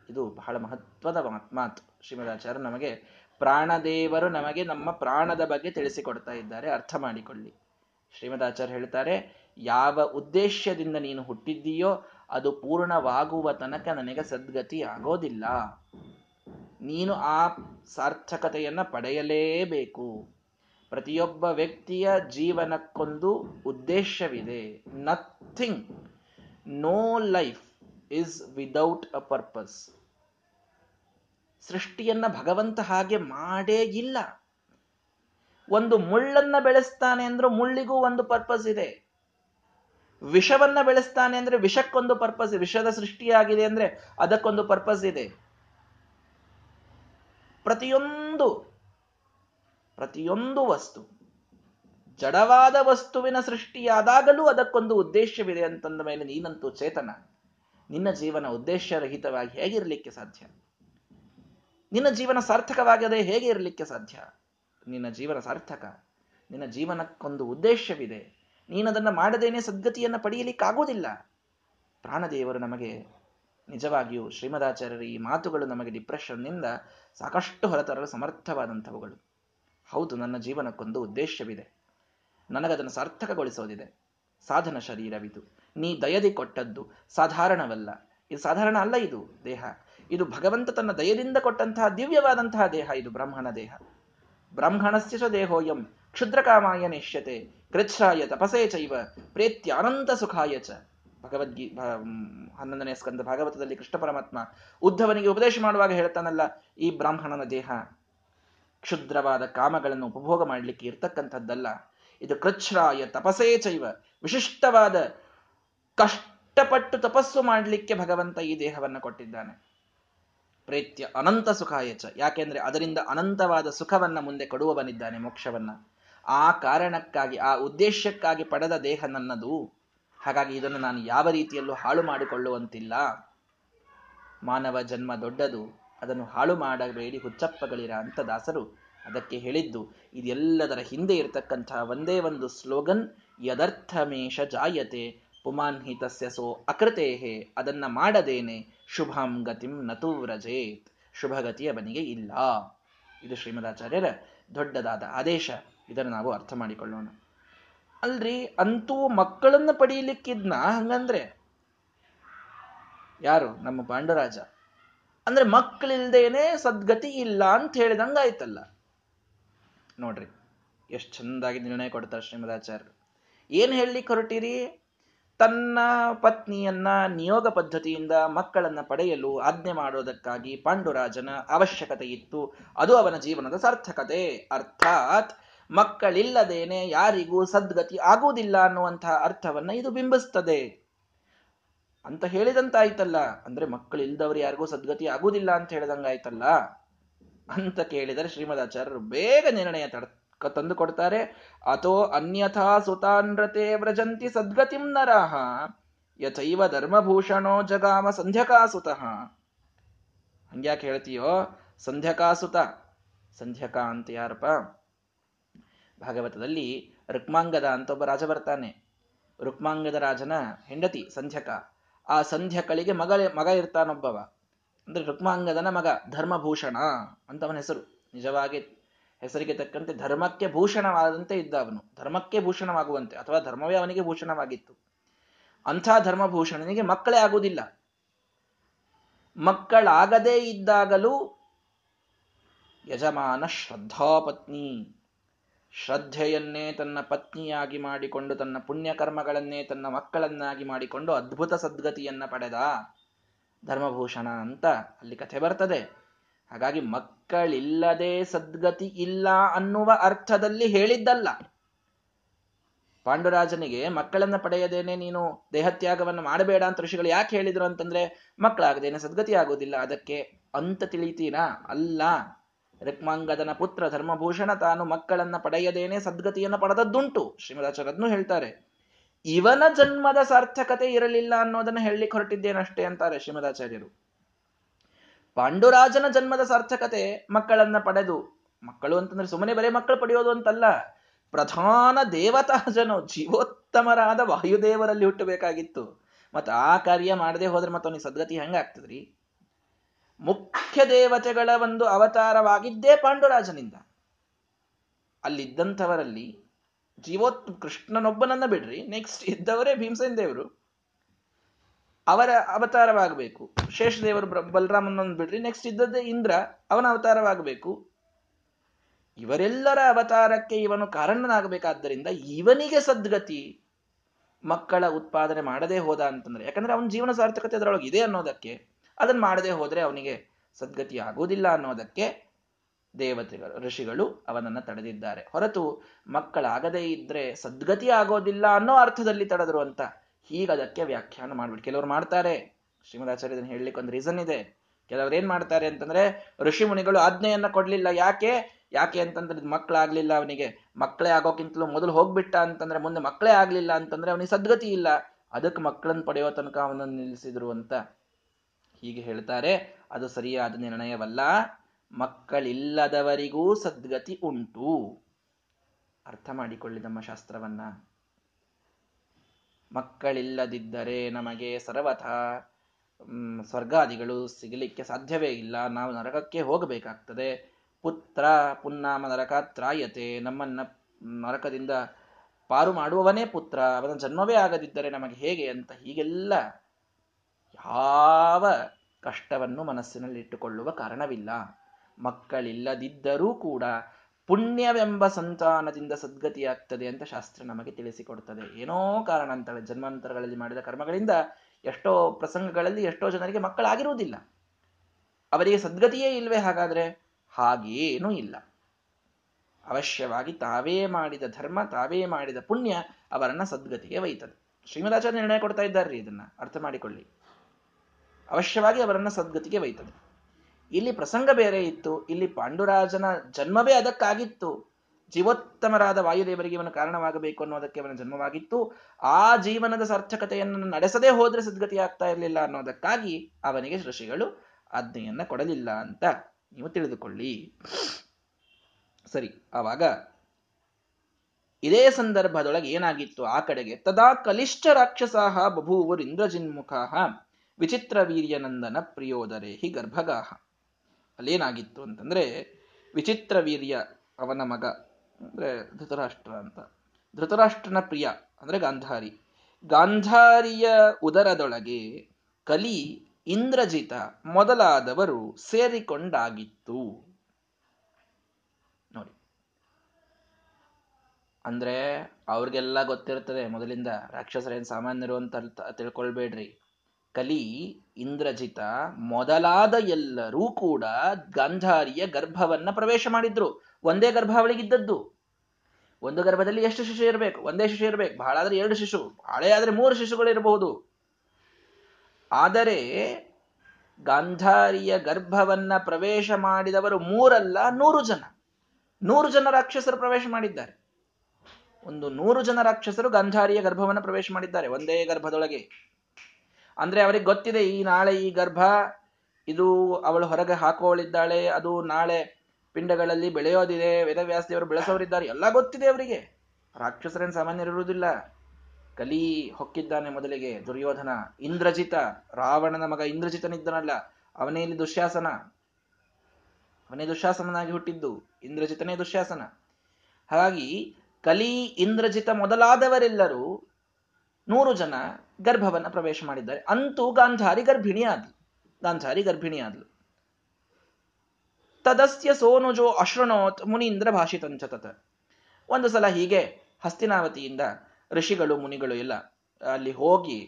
ಇದು ಬಹಳ ಮಹತ್ವದ ಮಾತು ಶ್ರೀಮದಾಚಾರ್ಯ ನಮಗೆ ಪ್ರಾಣದೇವರು ನಮಗೆ ನಮ್ಮ ಪ್ರಾಣದ ಬಗ್ಗೆ ತಿಳಿಸಿಕೊಡ್ತಾ ಇದ್ದಾರೆ. ಅರ್ಥ ಮಾಡಿಕೊಳ್ಳಿ. ಶ್ರೀಮದಾಚಾರ್ಯ ಹೇಳ್ತಾರೆ, ಯಾವ ಉದ್ದೇಶದಿಂದ ನೀನು ಹುಟ್ಟಿದ್ದೀಯೋ ಅದು ಪೂರ್ಣವಾಗುವ ತನಕ ನನಗೆ ಸದ್ಗತಿ ಆಗೋದಿಲ್ಲ. ನೀನು ಆ ಸಾರ್ಥಕತೆಯನ್ನು ಪಡೆಯಲೇಬೇಕು. ಪ್ರತಿಯೊಬ್ಬ ವ್ಯಕ್ತಿಯ ಜೀವನಕ್ಕೊಂದು ಉದ್ದೇಶವಿದೆ. Nothing no life is without a purpose ಸೃಷ್ಟಿಯನ್ನ ಭಗವಂತ ಹಾಗೆ ಮಾಡೇ ಇಲ್ಲ. ಒಂದು ಮುಳ್ಳನ್ನ ಬೆಳೆಸ್ತಾನೆ ಅಂದ್ರೆ ಮುಳ್ಳಿಗೂ ಒಂದು ಪರ್ಪಸ್ ಇದೆ. ವಿಷವನ್ನ ಬೆಳೆಸ್ತಾನೆ ಅಂದ್ರೆ ವಿಷಕ್ಕೊಂದು ಪರ್ಪಸ್ ವಿಷದ ಸೃಷ್ಟಿಯಾಗಿದೆ ಅಂದ್ರೆ ಅದಕ್ಕೊಂದು ಪರ್ಪಸ್ ಇದೆ. ಪ್ರತಿಯೊಂದು ಪ್ರತಿಯೊಂದು ವಸ್ತು, ಜಡವಾದ ವಸ್ತುವಿನ ಸೃಷ್ಟಿಯಾದಾಗಲೂ ಅದಕ್ಕೊಂದು ಉದ್ದೇಶವಿದೆ ಅಂತಂದ ಮೇಲೆ ನೀನಂತೂ ಚೇತನ. ನಿನ್ನ ಜೀವನ ಉದ್ದೇಶರಹಿತವಾಗಿ ಹೇಗಿರಲಿಕ್ಕೆ ಸಾಧ್ಯ? ನಿನ್ನ ಜೀವನ ಸಾರ್ಥಕವಾಗದೆ ಹೇಗೆ ಇರಲಿಕ್ಕೆ ಸಾಧ್ಯ? ನಿನ್ನ ಜೀವನ ಸಾರ್ಥಕ. ನಿನ್ನ ಜೀವನಕ್ಕೊಂದು ಉದ್ದೇಶವಿದೆ. ನೀನದನ್ನು ಮಾಡದೇನೆ ಸದ್ಗತಿಯನ್ನು ಪಡೆಯಲಿಕ್ಕಾಗೋದಿಲ್ಲ. ಪ್ರಾಣದೇವರು ನಮಗೆ ನಿಜವಾಗಿಯೂ ಶ್ರೀಮದಾಚಾರ್ಯರ ಈ ಮಾತುಗಳು ನಮಗೆ ಡಿಪ್ರೆಷನ್ನಿಂದ ಸಾಕಷ್ಟು ಹೊರತರಲು ಸಮರ್ಥವಾದಂಥವುಗಳು. ಹೌದು, ನನ್ನ ಜೀವನಕ್ಕೊಂದು ಉದ್ದೇಶವಿದೆ. ನನಗದನ್ನು ಸಾರ್ಥಕಗೊಳಿಸೋದಿದೆ. ಸಾಧನ ಶರೀರವಿದು. ನೀ ದಯದಿ ಕೊಟ್ಟದ್ದು ಸಾಧಾರಣವಲ್ಲ. ಇದು ಸಾಧಾರಣ ಅಲ್ಲ ಇದು ದೇಹ. ಇದು ಭಗವಂತ ತನ್ನ ದಯದಿಂದ ಕೊಟ್ಟಂತಹ ದಿವ್ಯವಾದಂತಹ ದೇಹ, ಇದು ಬ್ರಾಹ್ಮಣ ದೇಹ. ಬ್ರಾಹ್ಮಣಸ್ಯ ದೇಹೋಯಂ, ಕ್ಷುದ್ರಕಾಮಾಯ ನಿಶ್ಯತೆ ಕೃಚ್ಛಾಯ ತಪಸೇ ಚೈವ ಪ್ರೇತ್ಯಾನಂತ ಸುಖಾಯ ಚ. ಭಗವದ್ಗೀ ಹನ್ನೊಂದನೇ ಸ್ಕಂದ ಭಾಗವತದಲ್ಲಿ ಕೃಷ್ಣ ಪರಮಾತ್ಮ ಉದ್ಧವನಿಗೆ ಉಪದೇಶ ಮಾಡುವಾಗ ಹೇಳ್ತಾನಲ್ಲ, ಈ ಬ್ರಾಹ್ಮಣನ ದೇಹ. ಕ್ಷುದ್ರವಾದ ಕಾಮಗಳನ್ನು ಉಪಭೋಗ ಮಾಡಲಿಕ್ಕೆ ಇರ್ತಕ್ಕಂಥದ್ದಲ್ಲ. ಇದು ಕೃಚ್ಛ್ರಾಯ ತಪಸೇ ಚೈವ, ವಿಶಿಷ್ಟವಾದ ಕಷ್ಟಪಟ್ಟು ತಪಸ್ಸು ಮಾಡಲಿಕ್ಕೆ ಭಗವಂತ ಈ ದೇಹವನ್ನು ಕೊಟ್ಟಿದ್ದಾನೆ. ಪ್ರೇತ್ಯ ಅನಂತ ಸುಖಾಯಚ ಯಾಕೆಂದ್ರೆ ಅದರಿಂದ ಅನಂತವಾದ ಸುಖವನ್ನ ಮುಂದೆ ಕೊಡುವವನಿದ್ದಾನೆ, ಮೋಕ್ಷವನ್ನ. ಆ ಕಾರಣಕ್ಕಾಗಿ, ಆ ಉದ್ದೇಶಕ್ಕಾಗಿ ಪಡೆದ ದೇಹ ನನ್ನದು. ಹಾಗಾಗಿ ಇದನ್ನು ನಾನು ಯಾವ ರೀತಿಯಲ್ಲೂ ಹಾಳು ಮಾಡಿಕೊಳ್ಳುವಂತಿಲ್ಲ. ಮಾನವ ಜನ್ಮ ದೊಡ್ಡದು. ಅದನ್ನು ಹಾಳು ಮಾಡಬೇಡಿ, ಹುಚ್ಚಪ್ಪಗಳಿರ ಅಂತ ದಾಸರು ಅದಕ್ಕೆ ಹೇಳಿದ್ದು. ಇದೆಲ್ಲದರ ಹಿಂದೆ ಇರತಕ್ಕಂತಹ ಒಂದೇ ಒಂದು ಸ್ಲೋಗನ್ ಯದರ್ಥಮೇಶ ಜಾಯತೆ ಪುಮಾನ್ ಹಿತಸ್ಯ ಸೋ ಅಕೃತೇಹೆ, ಅದನ್ನ ಮಾಡದೇನೆ ಶುಭಂ ಗತಿಂ ನತು ವ್ರಜೇತ್. ಶುಭಗತಿ ಅವನಿಗೆ ಇಲ್ಲ. ಇದು ಶ್ರೀಮದಾಚಾರ್ಯರ ದೊಡ್ಡದಾದ ಆದೇಶ. ಇದನ್ನು ನಾವು ಅರ್ಥ ಮಾಡಿಕೊಳ್ಳೋಣ. ಅಲ್ರಿ, ಅಂತೂ ಮಕ್ಕಳನ್ನು ಪಡೀಲಿಕ್ಕಿದ್ನ ಹಂಗಂದ್ರೆ? ಯಾರು? ನಮ್ಮ ಪಾಂಡುರಾಜ. ಅಂದ್ರೆ ಮಕ್ಕಳಿಲ್ದೇನೆ ಸದ್ಗತಿ ಇಲ್ಲ ಅಂತ ಹೇಳಿದಂಗಾಯ್ತಲ್ಲ. ನೋಡ್ರಿ, ಎಷ್ಟು ಚಂದಾಗಿ ನಿರ್ಣಯ ಕೊಡ್ತಾರೆ ಶ್ರೀಮದಾಚಾರ್ಯರು. ಏನ್ ಹೇಳಲಿಕ್ಕೆ ಹೊರಟಿರಿ? ತನ್ನ ಪತ್ನಿಯನ್ನ ನಿಯೋಗ ಪದ್ಧತಿಯಿಂದ ಮಕ್ಕಳನ್ನ ಪಡೆಯಲು ಆಜ್ಞೆ ಮಾಡೋದಕ್ಕಾಗಿ ಪಾಂಡುರಾಜನ ಅವಶ್ಯಕತೆ ಇತ್ತು. ಅದು ಅವನ ಜೀವನದ ಸಾರ್ಥಕತೆ. ಅರ್ಥಾತ್ ಮಕ್ಕಳಿಲ್ಲದೇನೆ ಯಾರಿಗೂ ಸದ್ಗತಿ ಆಗುವುದಿಲ್ಲ ಅನ್ನುವಂತಹ ಅರ್ಥವನ್ನ ಇದು ಬಿಂಬಿಸ್ತದೆ. ಅಂತ ಹೇಳಿದಂತಾಯ್ತಲ್ಲ. ಅಂದ್ರೆ ಮಕ್ಕಳಿಲ್ಲದವ್ರು ಯಾರಿಗೂ ಸದ್ಗತಿ ಆಗುವುದಿಲ್ಲ ಅಂತ ಹೇಳಿದಂಗಾಯ್ತಲ್ಲ. ಅಂತ ಕೇಳಿದರೆ ಶ್ರೀಮದಾಚಾರ್ಯರು ಬೇಗ ನಿರ್ಣಯ ತಡ ತಂದು ಕೊಡ್ತಾರೆ. ಅಥೋ ಅನ್ಯಥಾ ಸುತಾನ್ರತೆ ವ್ರಜಂತಿ ಸದ್ಗತಿಂ ನರಹ ಯಥೈವ ಧರ್ಮಭೂಷಣೋ ಜಗಾಮ ಸಂಧ್ಯಕಾಸುತಃ. ಹಂಗ್ಯಾಕೆ ಹೇಳ್ತೀಯೋ? ಸಂಧ್ಯಕಾಸುತ. ಸಂಧ್ಯಕ ಅಂತ ಯಾರಪ್ಪ? ಭಾಗವತದಲ್ಲಿ ರುಕ್ಮಾಂಗದ ಅಂತ ಒಬ್ಬ ರಾಜ ಬರ್ತಾನೆ. ರುಕ್ಮಾಂಗದ ರಾಜನ ಹೆಂಡತಿ ಸಂಧ್ಯಕ. ಆ ಸಂಧ್ಯಕಳಿಗೆ ಮಗ ಮಗ ಇರ್ತಾನೊಬ್ಬವ. ಅಂದ್ರೆ ರುಕ್ಮಾಂಗದನ ಮಗ ಧರ್ಮಭೂಷಣ ಅಂತವನ ಹೆಸರು. ನಿಜವಾಗಿ ಹೆಸರಿಗೆ ತಕ್ಕಂತೆ ಧರ್ಮಕ್ಕೆ ಭೂಷಣವಾದಂತೆ ಇದ್ದ ಅವನು. ಧರ್ಮಕ್ಕೆ ಭೂಷಣವಾಗುವಂತೆ ಅಥವಾ ಧರ್ಮವೇ ಅವನಿಗೆ ಭೂಷಣವಾಗಿತ್ತು. ಅಂಥ ಧರ್ಮಭೂಷಣನಿಗೆ ಮಕ್ಕಳೇ ಆಗುವುದಿಲ್ಲ. ಮಕ್ಕಳಾಗದೇ ಇದ್ದಾಗಲೂ ಯಜಮಾನ ಶ್ರದ್ಧಾಪತ್ನಿ, ಶ್ರದ್ಧೆಯನ್ನೇ ತನ್ನ ಪತ್ನಿಯಾಗಿ ಮಾಡಿಕೊಂಡು, ತನ್ನ ಪುಣ್ಯಕರ್ಮಗಳನ್ನೇ ತನ್ನ ಮಕ್ಕಳನ್ನಾಗಿ ಮಾಡಿಕೊಂಡು ಅದ್ಭುತ ಸದ್ಗತಿಯನ್ನ ಪಡೆದ ಧರ್ಮಭೂಷಣ ಅಂತ ಅಲ್ಲಿ ಕಥೆ ಬರ್ತದೆ. ಹಾಗಾಗಿ ಮಕ್ಕಳಿಲ್ಲದೆ ಸದ್ಗತಿ ಇಲ್ಲ ಅನ್ನುವ ಅರ್ಥದಲ್ಲಿ ಹೇಳಿದ್ದಲ್ಲ. ಪಾಂಡುರಾಜನಿಗೆ ಮಕ್ಕಳನ್ನ ಪಡೆಯದೇನೆ ನೀನು ದೇಹತ್ಯಾಗವನ್ನು ಮಾಡಬೇಡ ಅಂತ ಋಷಿಗಳು ಯಾಕೆ ಹೇಳಿದ್ರು ಅಂತಂದ್ರೆ, ಮಕ್ಕಳಾಗದೇನೆ ಸದ್ಗತಿ ಆಗೋದಿಲ್ಲ ಅದಕ್ಕೆ ಅಂತ ತಿಳಿತೀರಾ? ಅಲ್ಲ. ರಕ್ಮಾಂಗದನ ಪುತ್ರ ಧರ್ಮಭೂಷಣ ತಾನು ಮಕ್ಕಳನ್ನ ಪಡೆಯದೇನೆ ಸದ್ಗತಿಯನ್ನು ಪಡೆದದ್ದುಂಟು ಶ್ರೀಮದಾಚಾರ್ಯದ್ನು ಹೇಳ್ತಾರೆ. ಇವನ ಜನ್ಮದ ಸಾರ್ಥಕತೆ ಇರಲಿಲ್ಲ ಅನ್ನೋದನ್ನ ಹೇಳಲಿಕ್ಕೆ ಹೊರಟಿದ್ದೇನಷ್ಟೇ ಅಂತಾರೆ ಶ್ರೀಮದಾಚಾರ್ಯರು. ಪಾಂಡುರಾಜನ ಜನ್ಮದ ಸಾರ್ಥಕತೆ ಮಕ್ಕಳನ್ನ ಪಡೆದು, ಮಕ್ಕಳು ಅಂತಂದ್ರೆ ಸುಮ್ಮನೆ ಬರೇ ಮಕ್ಕಳು ಪಡೆಯೋದು ಅಂತಲ್ಲ, ಪ್ರಧಾನ ದೇವತಾ ಜನ ಜೀವೋತ್ತಮರಾದ ವಾಯುದೇವರಲ್ಲಿ ಹುಟ್ಟಬೇಕಾಗಿತ್ತು. ಮತ್ತು ಆ ಕಾರ್ಯ ಮಾಡದೆ ಹೋದ್ರೆ ಮತ್ತೆ ಅವನಿಗೆ ಸದ್ಗತಿ ಹೆಂಗಾಗ್ತದ್ರಿ ಮುಖ್ಯ ದೇವತೆಗಳ ಒಂದು ಅವತಾರವಾಗಿದ್ದೇ ಪಾಂಡುರಾಜನಿಂದ. ಅಲ್ಲಿದ್ದಂಥವರಲ್ಲಿ ಜೀವೋತ್, ಕೃಷ್ಣನೊಬ್ಬನನ್ನ ಬಿಡ್ರಿ ನೆಕ್ಸ್ಟ್ ಇದ್ದವರೇ ಭೀಮಸೇನ್ ದೇವರು. ಅವರ ಅವತಾರವಾಗಬೇಕು. ಶೇಷದೇವರು ಬಲರಾಮನನ್ನು ಬಿಡ್ರಿ ನೆಕ್ಸ್ಟ್ ಇದ್ದದ್ದೇ ಇಂದ್ರ, ಅವನ ಅವತಾರವಾಗಬೇಕು. ಇವರೆಲ್ಲರ ಅವತಾರಕ್ಕೆ ಇವನು ಕಾರಣನಾಗಬೇಕಾದ್ದರಿಂದ ಇವನಿಗೆ ಸದ್ಗತಿ ಮಕ್ಕಳ ಉತ್ಪಾದನೆ ಮಾಡದೇ ಹೋದ ಅಂತಂದ್ರೆ, ಯಾಕಂದ್ರೆ ಅವನ ಜೀವನ ಸಾರ್ಥಕತೆ ಅದರೊಳಗೆ ಇದೆ ಅನ್ನೋದಕ್ಕೆ ಅದನ್ನ ಮಾಡದೆ ಹೋದ್ರೆ ಅವನಿಗೆ ಸದ್ಗತಿ ಆಗುವುದಿಲ್ಲ ಅನ್ನೋದಕ್ಕೆ ದೇವತೆಗಳು, ಋಷಿಗಳು ಅವನನ್ನ ತಡೆದಿದ್ದಾರೆ. ಹೊರತು ಮಕ್ಕಳಾಗದೇ ಇದ್ರೆ ಸದ್ಗತಿ ಆಗೋದಿಲ್ಲ ಅನ್ನೋ ಅರ್ಥದಲ್ಲಿ ತಡೆದ್ರು ಅಂತ ಈಗ ಅದಕ್ಕೆ ವ್ಯಾಖ್ಯಾನ ಮಾಡ್ಬಿಟ್ಟು ಕೆಲವರು ಮಾಡ್ತಾರೆ. ಶ್ರೀಮದಾಚಾರ್ಯ ಹೇಳಲಿಕ್ಕೆ ಒಂದು ರೀಸನ್ ಇದೆ. ಕೆಲವರು ಏನ್ ಮಾಡ್ತಾರೆ ಅಂತಂದ್ರೆ, ಋಷಿ ಮುನಿಗಳು ಆಜ್ಞೆಯನ್ನ ಕೊಡ್ಲಿಲ್ಲ. ಯಾಕೆ? ಯಾಕೆ ಅಂತಂದ್ರೆ ಮಕ್ಕಳಾಗ್ಲಿಲ್ಲ ಅವನಿಗೆ. ಮಕ್ಕಳೇ ಆಗೋಕ್ಕಿಂತಲೂ ಮೊದಲು ಹೋಗ್ಬಿಟ್ಟ ಅಂತಂದ್ರೆ, ಮುಂದೆ ಮಕ್ಕಳೇ ಆಗ್ಲಿಲ್ಲ ಅಂತಂದ್ರೆ ಅವನಿಗೆ ಸದ್ಗತಿ ಇಲ್ಲ. ಅದಕ್ಕೆ ಮಕ್ಕಳನ್ನು ಪಡೆಯೋ ತನಕ ಅವನನ್ನು ನಿಲ್ಲಿಸಿದ್ರು ಅಂತ ಹೀಗೆ ಹೇಳ್ತಾರೆ. ಅದು ಸರಿಯಾದ ನಿರ್ಣಯವಲ್ಲ. ಮಕ್ಕಳಿಲ್ಲದವರಿಗೂ ಸದ್ಗತಿ ಉಂಟು. ಅರ್ಥ ಮಾಡಿಕೊಳ್ಳಿ ನಮ್ಮ ಶಾಸ್ತ್ರವನ್ನ. ಮಕ್ಕಳಿಲ್ಲದಿದ್ದರೆ ನಮಗೆ ಸರ್ವಥ ಸ್ವರ್ಗಾದಿಗಳು ಸಿಗಲಿಕ್ಕೆ ಸಾಧ್ಯವೇ ಇಲ್ಲ. ನಾವು ನರಕಕ್ಕೆ ಹೋಗಬೇಕಾಗ್ತದೆ. ಪುತ್ರ ಪುನ್ನಾಮ ನರಕಾತ್ರಾಯತೆ. ನಮ್ಮನ್ನ ನರಕದಿಂದ ಪಾರು ಮಾಡುವವನೇ ಪುತ್ರ. ಅವನ ಜನ್ಮವೇ ಆಗದಿದ್ದರೆ ನಮಗೆ ಹೇಗೆ ಅಂತ ಹೀಗೆಲ್ಲ ಯಾವ ಕಷ್ಟವನ್ನು ಮನಸ್ಸಿನಲ್ಲಿಟ್ಟುಕೊಳ್ಳುವ ಕಾರಣವಿಲ್ಲ. ಮಕ್ಕಳಿಲ್ಲದಿದ್ದರೂ ಕೂಡ ಪುಣ್ಯವೆಂಬ ಸಂತಾನದಿಂದ ಸದ್ಗತಿಯಾಗ್ತದೆ ಅಂತ ಶಾಸ್ತ್ರ ನಮಗೆ ತಿಳಿಸಿಕೊಡ್ತದೆ. ಏನೋ ಕಾರಣ ಅಂತಾರೆ ಜನ್ಮಾಂತರಗಳಲ್ಲಿ ಮಾಡಿದ ಕರ್ಮಗಳಿಂದ ಎಷ್ಟೋ ಪ್ರಸಂಗಗಳಲ್ಲಿ ಎಷ್ಟೋ ಜನರಿಗೆ ಮಕ್ಕಳಾಗಿರುವುದಿಲ್ಲ. ಅವರಿಗೆ ಸದ್ಗತಿಯೇ ಇಲ್ವೇ ಹಾಗಾದ್ರೆ? ಹಾಗೇನೂ ಇಲ್ಲ. ಅವಶ್ಯವಾಗಿ ತಾವೇ ಮಾಡಿದ ಧರ್ಮ, ತಾವೇ ಮಾಡಿದ ಪುಣ್ಯ ಅವರನ್ನ ಸದ್ಗತಿಗೆ ಒಯ್ತದೆ. ಶ್ರೀಮದಾಚಾರ್ಯ ನಿರ್ಣಯ ಕೊಡ್ತಾ ಇದ್ದಾರೆ ಇದನ್ನ. ಅರ್ಥ ಮಾಡಿಕೊಳ್ಳಿ. ಅವಶ್ಯವಾಗಿ ಅವರನ್ನ ಸದ್ಗತಿಗೆ ಒಯ್ತದೆ. ಇಲ್ಲಿ ಪ್ರಸಂಗ ಬೇರೆ ಇತ್ತು, ಇಲ್ಲಿ ಪಾಂಡುರಾಜನ ಜನ್ಮವೇ ಅದಕ್ಕಾಗಿತ್ತು. ಜೀವೋತ್ತಮರಾದ ವಾಯುದೇವರಿಗೆ ಇವನು ಕಾರಣವಾಗಬೇಕು ಅನ್ನೋದಕ್ಕೆ ಅವನ ಜನ್ಮವಾಗಿತ್ತು. ಆ ಜೀವನದ ಸಾರ್ಥಕತೆಯನ್ನು ನಡೆಸದೇ ಹೋದ್ರೆ ಸದ್ಗತಿ ಆಗ್ತಾ ಇರಲಿಲ್ಲ ಅನ್ನೋದಕ್ಕಾಗಿ ಅವನಿಗೆ ಋಷಿಗಳು ಆಜ್ಞೆಯನ್ನ ಕೊಡಲಿಲ್ಲ ಅಂತ ನೀವು ತಿಳಿದುಕೊಳ್ಳಿ. ಸರಿ, ಆವಾಗ ಇದೇ ಸಂದರ್ಭದೊಳಗೆ ಏನಾಗಿತ್ತು? ಆ ಕಡೆಗೆ, ತದಾ ಕಲಿಷ್ಠ ರಾಕ್ಷಸಾಹ ಬಭೂವರು ಇಂದ್ರಜಿನ್ಮುಖಾಹ ವಿಚಿತ್ರ ವೀರ್ಯನಂದನ ಪ್ರಿಯೋದರೇ ಹಿ ಗರ್ಭಗಾಹ. ಅಲ್ಲೇನಾಗಿತ್ತು ಅಂತಂದ್ರೆ ವಿಚಿತ್ರ ವೀರ್ಯ ಅವನ ಮಗ, ಅಂದ್ರೆ ಧೃತರಾಷ್ಟ್ರ ಅಂತ. ಧೃತರಾಷ್ಟ್ರನ ಪ್ರಿಯ, ಅಂದ್ರೆ ಗಾಂಧಾರಿ. ಗಾಂಧಾರಿಯ ಉದರದೊಳಗೆ ಕಲಿ ಇಂದ್ರಜಿತ ಮೊದಲಾದವರು ಸೇರಿಕೊಂಡಾಗಿತ್ತು. ನೋಡಿ. ಅಂದ್ರೆ ಅವ್ರಿಗೆಲ್ಲ ಗೊತ್ತಿರ್ತದೆ, ಮೊದಲಿಂದ ರಾಕ್ಷಸರೇನ್ ಸಾಮಾನ್ಯರು ಅಂತ ತಿಳ್ಕೊಳ್ಬೇಡ್ರಿ. ಕಲಿ ಇಂದ್ರಜಿತ ಮೊದಲಾದ ಎಲ್ಲರೂ ಕೂಡ ಗಾಂಧಾರಿಯ ಗರ್ಭವನ್ನ ಪ್ರವೇಶ ಮಾಡಿದ್ರು. ಒಂದೇ ಗರ್ಭ ಅವಳಿಗಿದ್ದದ್ದು. ಒಂದು ಗರ್ಭದಲ್ಲಿ ಎಷ್ಟು ಶಿಶು ಇರಬೇಕು? ಒಂದೇ ಶಿಶು ಇರಬೇಕು. ಬಹಳ ಆದ್ರೆ ಎರಡು ಶಿಶು. ಹಳೆ ಆದ್ರೆ ಮೂರು ಶಿಶುಗಳು ಇರಬಹುದು. ಆದರೆ ಗಾಂಧಾರಿಯ ಗರ್ಭವನ್ನ ಪ್ರವೇಶ ಮಾಡಿದವರು ಮೂರಲ್ಲ, ನೂರು ಜನ. ನೂರು ಜನ ರಾಕ್ಷಸರು ಪ್ರವೇಶ ಮಾಡಿದ್ದಾರೆ. ಒಂದು ನೂರು ಜನ ರಾಕ್ಷಸರು ಗಾಂಧಾರಿಯ ಗರ್ಭವನ್ನ ಪ್ರವೇಶ ಮಾಡಿದ್ದಾರೆ. ಒಂದೇ ಗರ್ಭದೊಳಗೆ. ಅಂದ್ರೆ ಅವರಿಗೆ ಗೊತ್ತಿದೆ, ಈ ನಾಳೆ ಈ ಗರ್ಭ, ಇದು ಅವಳು ಹೊರಗೆ ಹಾಕುವವಳಿದ್ದಾಳೆ, ಅದು ನಾಳೆ ಪಿಂಡಗಳಲ್ಲಿ ಬೆಳೆಯೋದಿದೆ, ವೇದವ್ಯಾಸದೇವರು ಬೆಳೆಸೋರಿದ್ದಾರೆ, ಎಲ್ಲ ಗೊತ್ತಿದೆ ಅವರಿಗೆ. ರಾಕ್ಷಸರೇನು ಸಾಮಾನ್ಯರಿರುವುದಿಲ್ಲ ಕಲಿ ಹೊಕ್ಕಿದ್ದಾನೆ ಮೊದಲಿಗೆ, ದುರ್ಯೋಧನ, ಇಂದ್ರಜಿತ, ರಾವಣನ ಮಗ ಇಂದ್ರಜಿತನಿದ್ದನಲ್ಲ, ಅವನೇ ಇಲ್ಲಿ ದುಶ್ಯಾಸನ. ಅವನೇ ದುಶ್ಯಾಸನಾಗಿ ಹುಟ್ಟಿದ್ದು, ಇಂದ್ರಜಿತನೇ ದುಶ್ಯಾಸನ. ಹಾಗಾಗಿ ಕಲಿ, ಇಂದ್ರಜಿತ ಮೊದಲಾದವರೆಲ್ಲರೂ ನೂರು ಜನ ಗರ್ಭವನ್ನ ಪ್ರವೇಶ ಮಾಡಿದ್ದಾರೆ. ಅಂತೂ ಗಾಂಧಾರಿ ಗರ್ಭಿಣಿ ಆದ್ಲು ಗಾಂಧಾರಿ ಗರ್ಭಿಣಿ ಆದ್ಲು ತದಸ್ಯ ಸೋನುಜೋ ಅಶ್ರಣೋತ್ ಮುನೀಂದ್ರ ಭಾಷಿತಂಚ ತತ. ಒಂದು ಸಲ ಹೀಗೆ ಹಸ್ತಿನಾವತಿಯಿಂದ ಋಷಿಗಳು, ಮುನಿಗಳು ಎಲ್ಲ ಅಲ್ಲಿ ಹೋಗಿ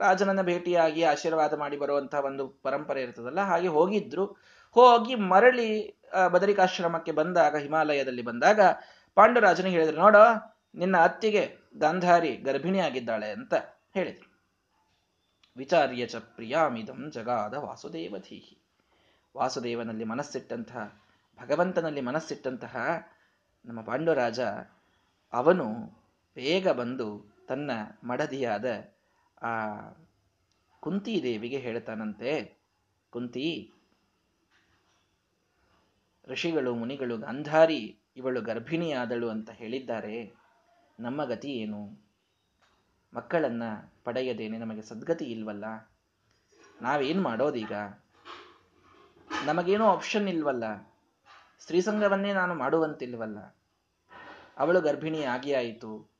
ರಾಜನನ್ನ ಭೇಟಿಯಾಗಿ ಆಶೀರ್ವಾದ ಮಾಡಿ ಬರುವಂತಹ ಒಂದು ಪರಂಪರೆ ಇರ್ತದಲ್ಲ, ಹಾಗೆ ಹೋಗಿದ್ರು. ಹೋಗಿ ಮರಳಿ ಬದರಿಕಾಶ್ರಮಕ್ಕೆ ಬಂದಾಗ, ಹಿಮಾಲಯದಲ್ಲಿ ಬಂದಾಗ ಪಾಂಡುರಾಜನಿಗೆ ಹೇಳಿದ್ರು, ನೋಡೋ, ನಿನ್ನ ಅತ್ತಿಗೆ ಗಾಂಧಾರಿ ಗರ್ಭಿಣಿಯಾಗಿದ್ದಾಳೆ ಅಂತ ಹೇಳಿದರು. ವಿಚಾರ್ಯ ಚ ಪ್ರಿಯಾಮಿದಂ ಜಗಾದ ವಾಸುದೇವಧೀಹಿ. ವಾಸುದೇವನಲ್ಲಿ ಮನಸ್ಸಿಟ್ಟಂತಹ, ಭಗವಂತನಲ್ಲಿ ಮನಸ್ಸಿಟ್ಟಂತಹ ನಮ್ಮ ಪಾಂಡುರಾಜ, ಅವನು ಬೇಗ ಬಂದು ತನ್ನ ಮಡದಿಯಾದ ಆ ಕುಂತಿದೇವಿಗೆ ಹೇಳ್ತಾನಂತೆ, ಕುಂತಿ, ಋಷಿಗಳು, ಮುನಿಗಳು, ಗಾಂಧಾರಿ, ಇವಳು ಗರ್ಭಿಣಿಯಾದಳು ಅಂತ ಹೇಳಿದ್ದಾರೆ. ನಮ್ಮ ಗತಿ ಏನು? ಮಕ್ಕಳನ್ನು ಪಡೆಯದೇನೆ ನಮಗೆ ಸದ್ಗತಿ ಇಲ್ವಲ್ಲ? ನಾವೇನು ಮಾಡೋದೀಗ? ನಮಗೇನೋ ಆಪ್ಷನ್ ಇಲ್ವಲ್ಲ? ಸ್ತ್ರೀಸಂಗವನ್ನೇ ನಾನು ಮಾಡುವಂತಿಲ್ವಲ್ಲ? ಅವಳು ಗರ್ಭಿಣಿ ಆಗಿ ಆಯಿತು.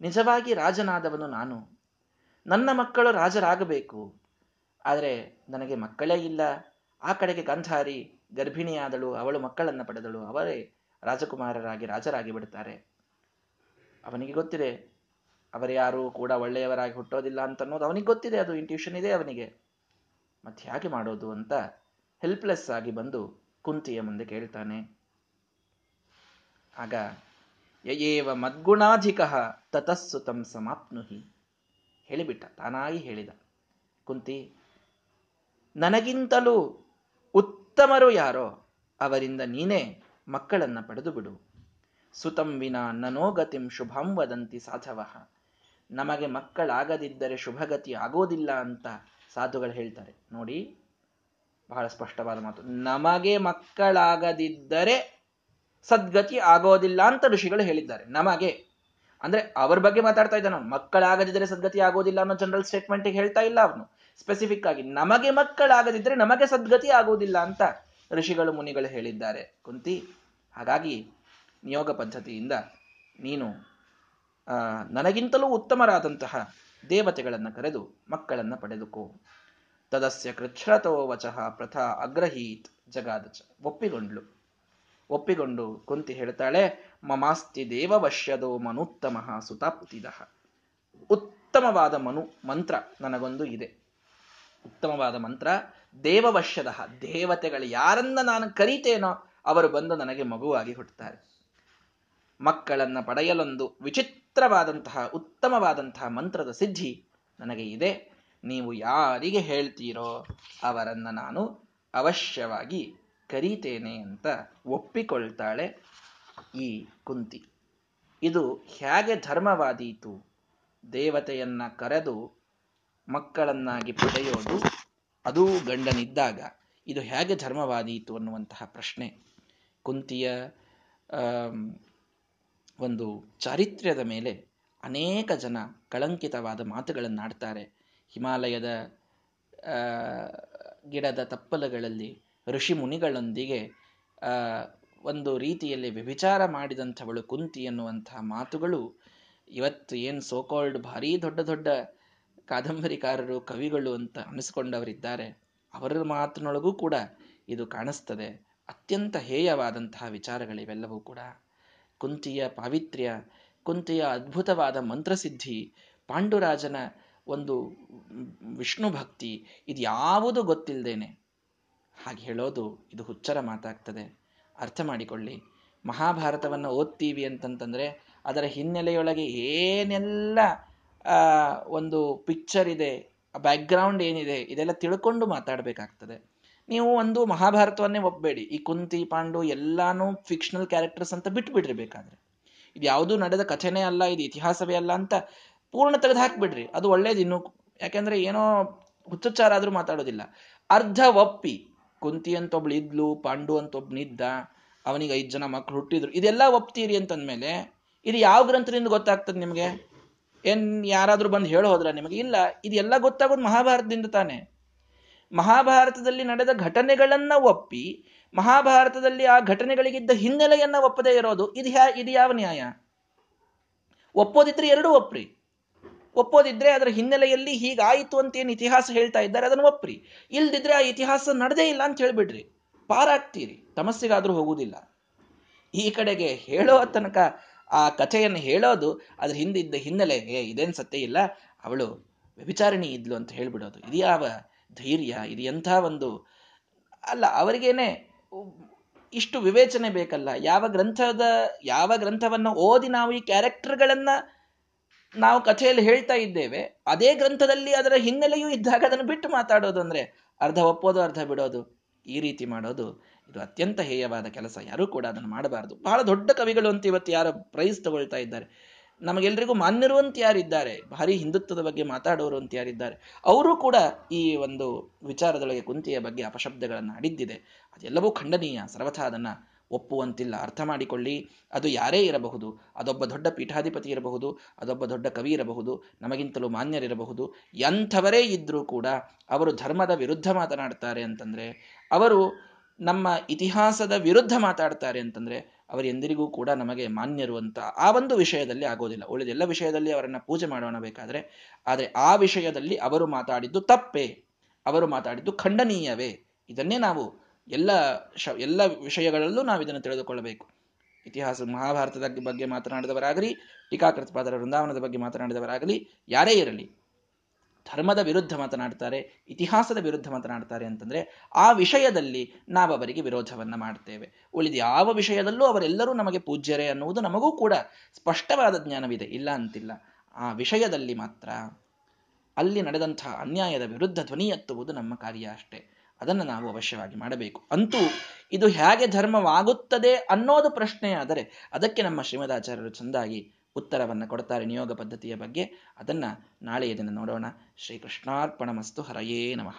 ನಿಜವಾಗಿ ರಾಜನಾದವನು ನಾನು. ನನ್ನ ಮಕ್ಕಳು ರಾಜರಾಗಬೇಕು. ಆದರೆ ನನಗೆ ಮಕ್ಕಳೇ ಇಲ್ಲ. ಆ ಕಡೆಗೆ ಗಂಧಾರಿ ಗರ್ಭಿಣಿಯಾದಳು, ಅವಳು ಮಕ್ಕಳನ್ನು ಪಡೆದಳು. ಅವರೇ ರಾಜಕುಮಾರರಾಗಿ ರಾಜರಾಗಿ ಬಿಡ್ತಾರೆ ಅವನಿಗೆ ಗೊತ್ತಿದೆ. ಅವರ್ಯಾರು ಕೂಡ ಒಳ್ಳೆಯವರಾಗಿ ಹುಟ್ಟೋದಿಲ್ಲ ಅಂತ ಅನ್ನೋದು ಅವನಿಗೆ ಗೊತ್ತಿದೆ. ಅದು ಇಂಟ್ಯೂಷನ್ ಇದೆ ಅವನಿಗೆ. ಮತ್ತೆ ಹೇಗೆ ಮಾಡೋದು ಅಂತ ಹೆಲ್ಪ್ಲೆಸ್ ಆಗಿ ಬಂದು ಕುಂತಿಯ ಮುಂದೆ ಕೇಳ್ತಾನೆ. ಆಗ ಯಯೇವ ಮದ್ಗುಣಾಧಿಕ ತತಸ್ಸುತಂ ಸಮಾಪ್ನುಹಿ. ಹೇಳಿಬಿಟ್ಟ. ತಾನಾಗಿ ಹೇಳಿದ. ಕುಂತಿ, ನನಗಿಂತಲೂ ಉತ್ತಮರು ಯಾರೋ ಅವರಿಂದ ನೀನೇ ಮಕ್ಕಳನ್ನ ಪಡೆದು ಬಿಡು. ಸುತಂ ವಿನಾ ನನೋಗತಿಂ ಶುಭಂ ವದಂತಿ ಸಾಧವ. ನಮಗೆ ಮಕ್ಕಳಾಗದಿದ್ದರೆ ಶುಭಗತಿ ಆಗೋದಿಲ್ಲ ಅಂತ ಸಾಧುಗಳು ಹೇಳ್ತಾರೆ. ನೋಡಿ, ಬಹಳ ಸ್ಪಷ್ಟವಾದ ಮಾತು. ನಮಗೆ ಮಕ್ಕಳಾಗದಿದ್ದರೆ ಸದ್ಗತಿ ಆಗೋದಿಲ್ಲ ಅಂತ ಋಷಿಗಳು ಹೇಳಿದ್ದಾರೆ. ನಮಗೆ, ಅಂದ್ರೆ ಅವ್ರ ಬಗ್ಗೆ ಮಾತಾಡ್ತಾ ಇದ್ದಾನ ಮಕ್ಕಳಾಗದಿದ್ದರೆ ಸದ್ಗತಿ ಆಗೋದಿಲ್ಲ ಅನ್ನೋ ಜನರಲ್ ಸ್ಟೇಟ್ಮೆಂಟ್ ಹೇಳ್ತಾ ಇಲ್ಲ ಅವನು. ಸ್ಪೆಸಿಫಿಕ್ ಆಗಿ, ನಮಗೆ ಮಕ್ಕಳಾಗದಿದ್ದರೆ ನಮಗೆ ಸದ್ಗತಿ ಆಗೋದಿಲ್ಲ ಅಂತ ಋಷಿಗಳು, ಮುನಿಗಳು ಹೇಳಿದ್ದಾರೆ. ಕುಂತಿ, ಹಾಗಾಗಿ ನಿಯೋಗ ಪದ್ಧತಿಯಿಂದ ನೀನು ನನಗಿಂತಲೂ ಉತ್ತಮರಾದಂತಹ ದೇವತೆಗಳನ್ನು ಕರೆದು ಮಕ್ಕಳನ್ನು ಪಡೆದುಕೋ. ತದಸ್ಯ ಕೃಚ್ಛ್ರತೋ ವಚಃ ಪ್ರಥಾ ಅಗ್ರಹೀತ್ ಜಗಾದಚ. ಒಪ್ಪಿಗೊಂಡ್ಲು. ಒಪ್ಪಿಕೊಂಡು ಕುಂತಿ ಹೇಳ್ತಾಳೆ, ಮಮಾಸ್ತಿ ದೇವವಶ್ಯದೋ ಮನುತ್ತಮ ಸುತಾಪ್ತಿದ. ಉತ್ತಮವಾದ ಮನು, ಮಂತ್ರ ನನಗೊಂದು ಇದೆ. ಉತ್ತಮವಾದ ಮಂತ್ರ ದೇವವಶ್ಯದ ದೇವತೆಗಳು ಯಾರನ್ನ ನಾನು ಕರೀತೇನೋ ಅವರು ಬಂದು ನನಗೆ ಮಗುವಾಗಿ ಹುಟ್ಟುತ್ತಾರೆ. ಮಕ್ಕಳನ್ನ ಪಡೆಯಲೊಂದು ವಿಚಿತ್ರವಾದಂತಹ, ಉತ್ತಮವಾದಂತಹ ಮಂತ್ರದ ಸಿದ್ಧಿ ನನಗೆ ಇದೆ. ನೀವು ಯಾರಿಗೆ ಹೇಳ್ತೀರೋ ಅವರನ್ನ ನಾನು ಅವಶ್ಯವಾಗಿ ಕರೀತೇನೆ ಅಂತ ಒಪ್ಪಿಕೊಳ್ತಾಳೆ ಈ ಕುಂತಿ. ಇದು ಹೇಗೆ ಧರ್ಮವಾದೀತು? ದೇವತೆಯನ್ನ ಕರೆದು ಮಕ್ಕಳನ್ನಾಗಿ ಪಡೆಯೋದು ಅದೂ ಗಂಡನಿದ್ದಾಗ ಇದು ಹೇಗೆ ಧರ್ಮವಾದೀತು ಅನ್ನುವಂತಹ ಪ್ರಶ್ನೆ. ಕುಂತಿಯ ಒಂದು ಚಾರಿತ್ರ್ಯದ ಮೇಲೆ ಅನೇಕ ಜನ ಕಳಂಕಿತವಾದ ಮಾತುಗಳನ್ನಾಡ್ತಾರೆ ಹಿಮಾಲಯದ ಗಿಡದ ತಪ್ಪಲುಗಳಲ್ಲಿ ಋಷಿ ಮುನಿಗಳೊಂದಿಗೆ ಒಂದು ರೀತಿಯಲ್ಲಿ ವ್ಯಭಿಚಾರ ಮಾಡಿದಂಥವಳು ಕುಂತಿ ಎನ್ನುವಂತಹ ಮಾತುಗಳು ಇವತ್ತು ಏನು ಸೋಕಾಲ್ಡ್ ಭಾರೀ ದೊಡ್ಡ ದೊಡ್ಡ ಕಾದಂಬರಿಕಾರರು, ಕವಿಗಳು ಅಂತ ಅನಿಸ್ಕೊಂಡವರಿದ್ದಾರೆ. ಅವರ ಮಾತಿನೊಳಗೂ ಕೂಡ ಇದು ಕಾಣಿಸ್ತದೆ. ಅತ್ಯಂತ ಹೇಯವಾದಂತಹ ವಿಚಾರಗಳಿವೆಲ್ಲವೂ ಕೂಡ. ಕುಂತಿಯ ಪಾವಿತ್ರ್ಯ, ಕುಂತಿಯ ಅದ್ಭುತವಾದ ಮಂತ್ರಸಿದ್ಧಿ, ಪಾಂಡುರಾಜನ ಒಂದು ವಿಷ್ಣು ಭಕ್ತಿ, ಇದು ಯಾವುದು ಗೊತ್ತಿಲ್ಲದೇನೆ ಹಾಗೆ ಹೇಳೋದು ಇದು ಹುಚ್ಚರ ಮಾತಾಗ್ತದೆ. ಅರ್ಥ ಮಾಡಿಕೊಳ್ಳಿ. ಮಹಾಭಾರತವನ್ನು ಓದ್ತೀವಿ ಅಂತಂತಂದರೆ ಅದರ ಹಿನ್ನೆಲೆಯೊಳಗೆ ಏನೆಲ್ಲ ಒಂದು ಪಿಕ್ಚರ್ ಇದೆ ಬ್ಯಾಕ್ಗ್ರೌಂಡ್ ಏನಿದೆ, ಇದೆಲ್ಲ ತಿಳ್ಕೊಂಡು ಮಾತಾಡಬೇಕಾಗ್ತದೆ. ನೀವು ಒಂದು ಮಹಾಭಾರತವನ್ನೇ ಒಪ್ಪಬೇಡಿ ಈ ಕುಂತಿ, ಪಾಂಡು ಎಲ್ಲಾನು ಫಿಕ್ಷನಲ್ ಕ್ಯಾರೆಕ್ಟರ್ಸ್ ಅಂತ ಬಿಟ್ಬಿಡ್ರಿ ಬೇಕಾದ್ರೆ. ಇದು ಯಾವುದೂ ನಡೆದ ಕಥೆನೇ ಅಲ್ಲ, ಇದು ಇತಿಹಾಸವೇ ಅಲ್ಲ ಅಂತ ಪೂರ್ಣ ತೆಗೆದು ಹಾಕ್ಬಿಡ್ರಿ. ಅದು ಒಳ್ಳೇದು ಇನ್ನು. ಯಾಕೆಂದ್ರೆ ಏನೋ ಹುಚ್ಚುಚ್ಚಾರ ಆದ್ರೂ ಮಾತಾಡೋದಿಲ್ಲ. ಅರ್ಧ ಒಪ್ಪಿ. ಕುಂತಿ ಅಂತ ಒಬ್ಳು ಇದ್ಲು, ಪಾಂಡು ಅಂತ ಒಬ್ನಿದ್ದ ಅವನಿಗೆ ಐದು ಜನ ಮಕ್ಕಳು ಹುಟ್ಟಿದ್ರು. ಇದೆಲ್ಲ ಒಪ್ತೀರಿ ಅಂತಂದ್ಮೇಲೆ ಇದು ಯಾವ ಗ್ರಂಥದಿಂದ ಗೊತ್ತಾಗ್ತದೆ ನಿಮಗೆ? ಏನ್ ಯಾರಾದ್ರೂ ಬಂದು ಹೇಳೋದ್ರ ನಿಮಗೆ? ಇಲ್ಲ ಇದೆಲ್ಲ ಗೊತ್ತಾಗೋದು ಮಹಾಭಾರತದಿಂದ ತಾನೆ. ಮಹಾಭಾರತದಲ್ಲಿ ನಡೆದ ಘಟನೆಗಳನ್ನ ಒಪ್ಪಿ, ಮಹಾಭಾರತದಲ್ಲಿ ಆ ಘಟನೆಗಳಿಗಿದ್ದ ಹಿನ್ನೆಲೆಯನ್ನ ಒಪ್ಪದೇ ಇರೋದು, ಇದು ಯಾ ಇದು ಯಾವ ನ್ಯಾಯ? ಒಪ್ಪೋದಿದ್ರೆ ಎರಡೂ ಒಪ್ಪ್ರಿ ಒಪ್ಪೋದಿದ್ರೆ ಅದರ ಹಿನ್ನೆಲೆಯಲ್ಲಿ ಹೀಗಾಯಿತು ಅಂತ ಏನು ಇತಿಹಾಸ ಹೇಳ್ತಾ ಇದ್ದಾರೆ, ಅದನ್ನು ಒಪ್ಪ್ರಿ ಇಲ್ದಿದ್ರೆ ಆ ಇತಿಹಾಸ ನಡೆದೇ ಇಲ್ಲ ಅಂತ ಹೇಳ್ಬಿಡ್ರಿ. ಪಾರಾಗ್ತೀರಿ, ತಮಸ್ಸಿಗಾದ್ರೂ ಹೋಗುವುದಿಲ್ಲ. ಈ ಕಡೆಗೆ ಹೇಳೋ ತನಕ ಆ ಕಥೆಯನ್ನು ಹೇಳೋದು, ಅದ್ರ ಹಿಂದಿದ್ದ ಹಿನ್ನೆಲೆ ಏ ಇದೇನು ಸತ್ಯ ಇಲ್ಲ, ಅವಳು ವ್ಯಭಿಚಾರಿಣಿ ಇದ್ಲು ಅಂತ ಹೇಳ್ಬಿಡೋದು. ಇದು ಯಾವ ಧೈರ್ಯ, ಇದು ಎಂಥ ಒಂದು ಅಲ್ಲ, ಅವರಿಗೇನೆ ಇಷ್ಟು ವಿವೇಚನೆ ಬೇಕಲ್ಲ. ಯಾವ ಗ್ರಂಥದ, ಯಾವ ಗ್ರಂಥವನ್ನು ಓದಿ ನಾವು ಈ ಕ್ಯಾರೆಕ್ಟರ್ಗಳನ್ನು ನಾವು ಕಥೆಯಲ್ಲಿ ಹೇಳ್ತಾ ಇದ್ದೇವೆ, ಅದೇ ಗ್ರಂಥದಲ್ಲಿ ಅದರ ಹಿನ್ನೆಲೆಯೂ ಇದ್ದಾಗ ಅದನ್ನು ಬಿಟ್ಟು ಮಾತಾಡೋದು ಅಂದ್ರೆ ಅರ್ಧ ಒಪ್ಪೋದು, ಅರ್ಧ ಬಿಡೋದು, ಈ ರೀತಿ ಮಾಡೋದು, ಇದು ಅತ್ಯಂತ ಹೇಯವಾದ ಕೆಲಸ. ಯಾರೂ ಕೂಡ ಅದನ್ನು ಮಾಡಬಾರದು. ಬಹಳ ದೊಡ್ಡ ಕವಿಗಳು ಅಂತ ಇವತ್ತು ಯಾರು ಪ್ರೈಸ್ ತಗೊಳ್ತಾ ಇದ್ದಾರೆ. ನಮಗೆಲ್ರಿಗೂ ಮಾನ್ಯರುವಂತ ಯಾರಿದ್ದಾರೆ? ಭಾರಿ ಹಿಂದುತ್ವದ ಬಗ್ಗೆ ಮಾತಾಡೋರು ಅಂತ ಯಾರಿದ್ದಾರೆ? ಅವರು ಕೂಡ ಈ ಒಂದು ವಿಚಾರದೊಳಗೆ ಕುಂತಿಯ ಬಗ್ಗೆ ಅಪಶಬ್ದಗಳನ್ನು ಆಡಿದ್ದಿದೆ ಅದೆಲ್ಲವೂ ಖಂಡನೀಯ. ಸರ್ವಥಾ ಅದನ್ನು ಒಪ್ಪುವಂತಿಲ್ಲ. ಅರ್ಥ ಮಾಡಿಕೊಳ್ಳಿ. ಅದು ಯಾರೇ ಇರಬಹುದು, ಅದೊಬ್ಬ ದೊಡ್ಡ ಪೀಠಾಧಿಪತಿ ಇರಬಹುದು, ಅದೊಬ್ಬ ದೊಡ್ಡ ಕವಿ ಇರಬಹುದು, ನಮಗಿಂತಲೂ ಮಾನ್ಯರಿರಬಹುದು ಎಂಥವರೇ ಇದ್ದರೂ ಕೂಡ ಅವರು ಧರ್ಮದ ವಿರುದ್ಧ ಮಾತನಾಡ್ತಾರೆ ಅಂತಂದರೆ, ಅವರು ನಮ್ಮ ಇತಿಹಾಸದ ವಿರುದ್ಧ ಮಾತಾಡ್ತಾರೆ ಅಂತಂದ್ರೆ ಅವರು ಎಂದಿರಿಗೂ ಕೂಡ ನಮಗೆ ಮಾನ್ಯರು ಅಂತ ಆ ಒಂದು ವಿಷಯದಲ್ಲಿ ಆಗೋದಿಲ್ಲ. ಉಳಿದೆಲ್ಲ ವಿಷಯದಲ್ಲಿ ಅವರನ್ನ ಪೂಜೆ ಮಾಡೋಣ ಬೇಕಾದ್ರೆ, ಆದರೆ ಆ ವಿಷಯದಲ್ಲಿ ಅವರು ಮಾತಾಡಿದ್ದು ತಪ್ಪೇ. ಅವರು ಮಾತಾಡಿದ್ದು ಖಂಡನೀಯವೇ. ಇದನ್ನೇ ನಾವು ಎಲ್ಲ ಶ, ಎಲ್ಲ ವಿಷಯಗಳಲ್ಲೂ ನಾವು ಇದನ್ನು ತಿಳಿದುಕೊಳ್ಳಬೇಕು. ಇತಿಹಾಸ, ಮಹಾಭಾರತದ ಬಗ್ಗೆ ಮಾತನಾಡಿದವರಾಗಲಿ, ಟೀಕಾಕೃತಪಾದರ ವೃಂದಾವನದ ಬಗ್ಗೆ ಮಾತನಾಡಿದವರಾಗಲಿ, ಯಾರೇ ಇರಲಿ ಧರ್ಮದ ವಿರುದ್ಧ ಮಾತನಾಡ್ತಾರೆ, ಇತಿಹಾಸದ ವಿರುದ್ಧ ಮಾತನಾಡ್ತಾರೆ ಅಂತಂದ್ರೆ ಆ ವಿಷಯದಲ್ಲಿ ನಾವು ಅವರಿಗೆ ವಿರೋಧವನ್ನ ಮಾಡ್ತೇವೆ. ಉಳಿದ ಯಾವ ವಿಷಯದಲ್ಲೂ ಅವರೆಲ್ಲರೂ ನಮಗೆ ಪೂಜ್ಯರೇ ಅನ್ನುವುದು ನಮಗೂ ಕೂಡ ಸ್ಪಷ್ಟವಾದ ಜ್ಞಾನವಿದೆ. ಇಲ್ಲ ಅಂತಿಲ್ಲ. ಆ ವಿಷಯದಲ್ಲಿ ಮಾತ್ರ ಅಲ್ಲಿ ನಡೆದಂತಹ ಅನ್ಯಾಯದ ವಿರುದ್ಧ ಧ್ವನಿ ಎತ್ತುವುದು ನಮ್ಮ ಕಾರ್ಯ ಅಷ್ಟೇ. ಅದನ್ನು ನಾವು ಅವಶ್ಯವಾಗಿ ಮಾಡಬೇಕು. ಅಂತೂ ಇದು ಹೇಗೆ ಧರ್ಮವಾಗುತ್ತದೆ ಅನ್ನೋದು ಪ್ರಶ್ನೆಯಾದರೆ ಅದಕ್ಕೆ ನಮ್ಮ ಶ್ರೀಮದಾಚಾರ್ಯರು ಚೆಂದಾಗಿ ಉತ್ತರವನ್ನು ಕೊಡ್ತಾರೆ ನಿಯೋಗ ಪದ್ಧತಿಯ ಬಗ್ಗೆ. ಅದನ್ನು ನಾಳೆಯ ದಿನ ನೋಡೋಣ. ಶ್ರೀಕೃಷ್ಣಾರ್ಪಣ ಮಸ್ತು ಹರಯೇ ನಮಃ.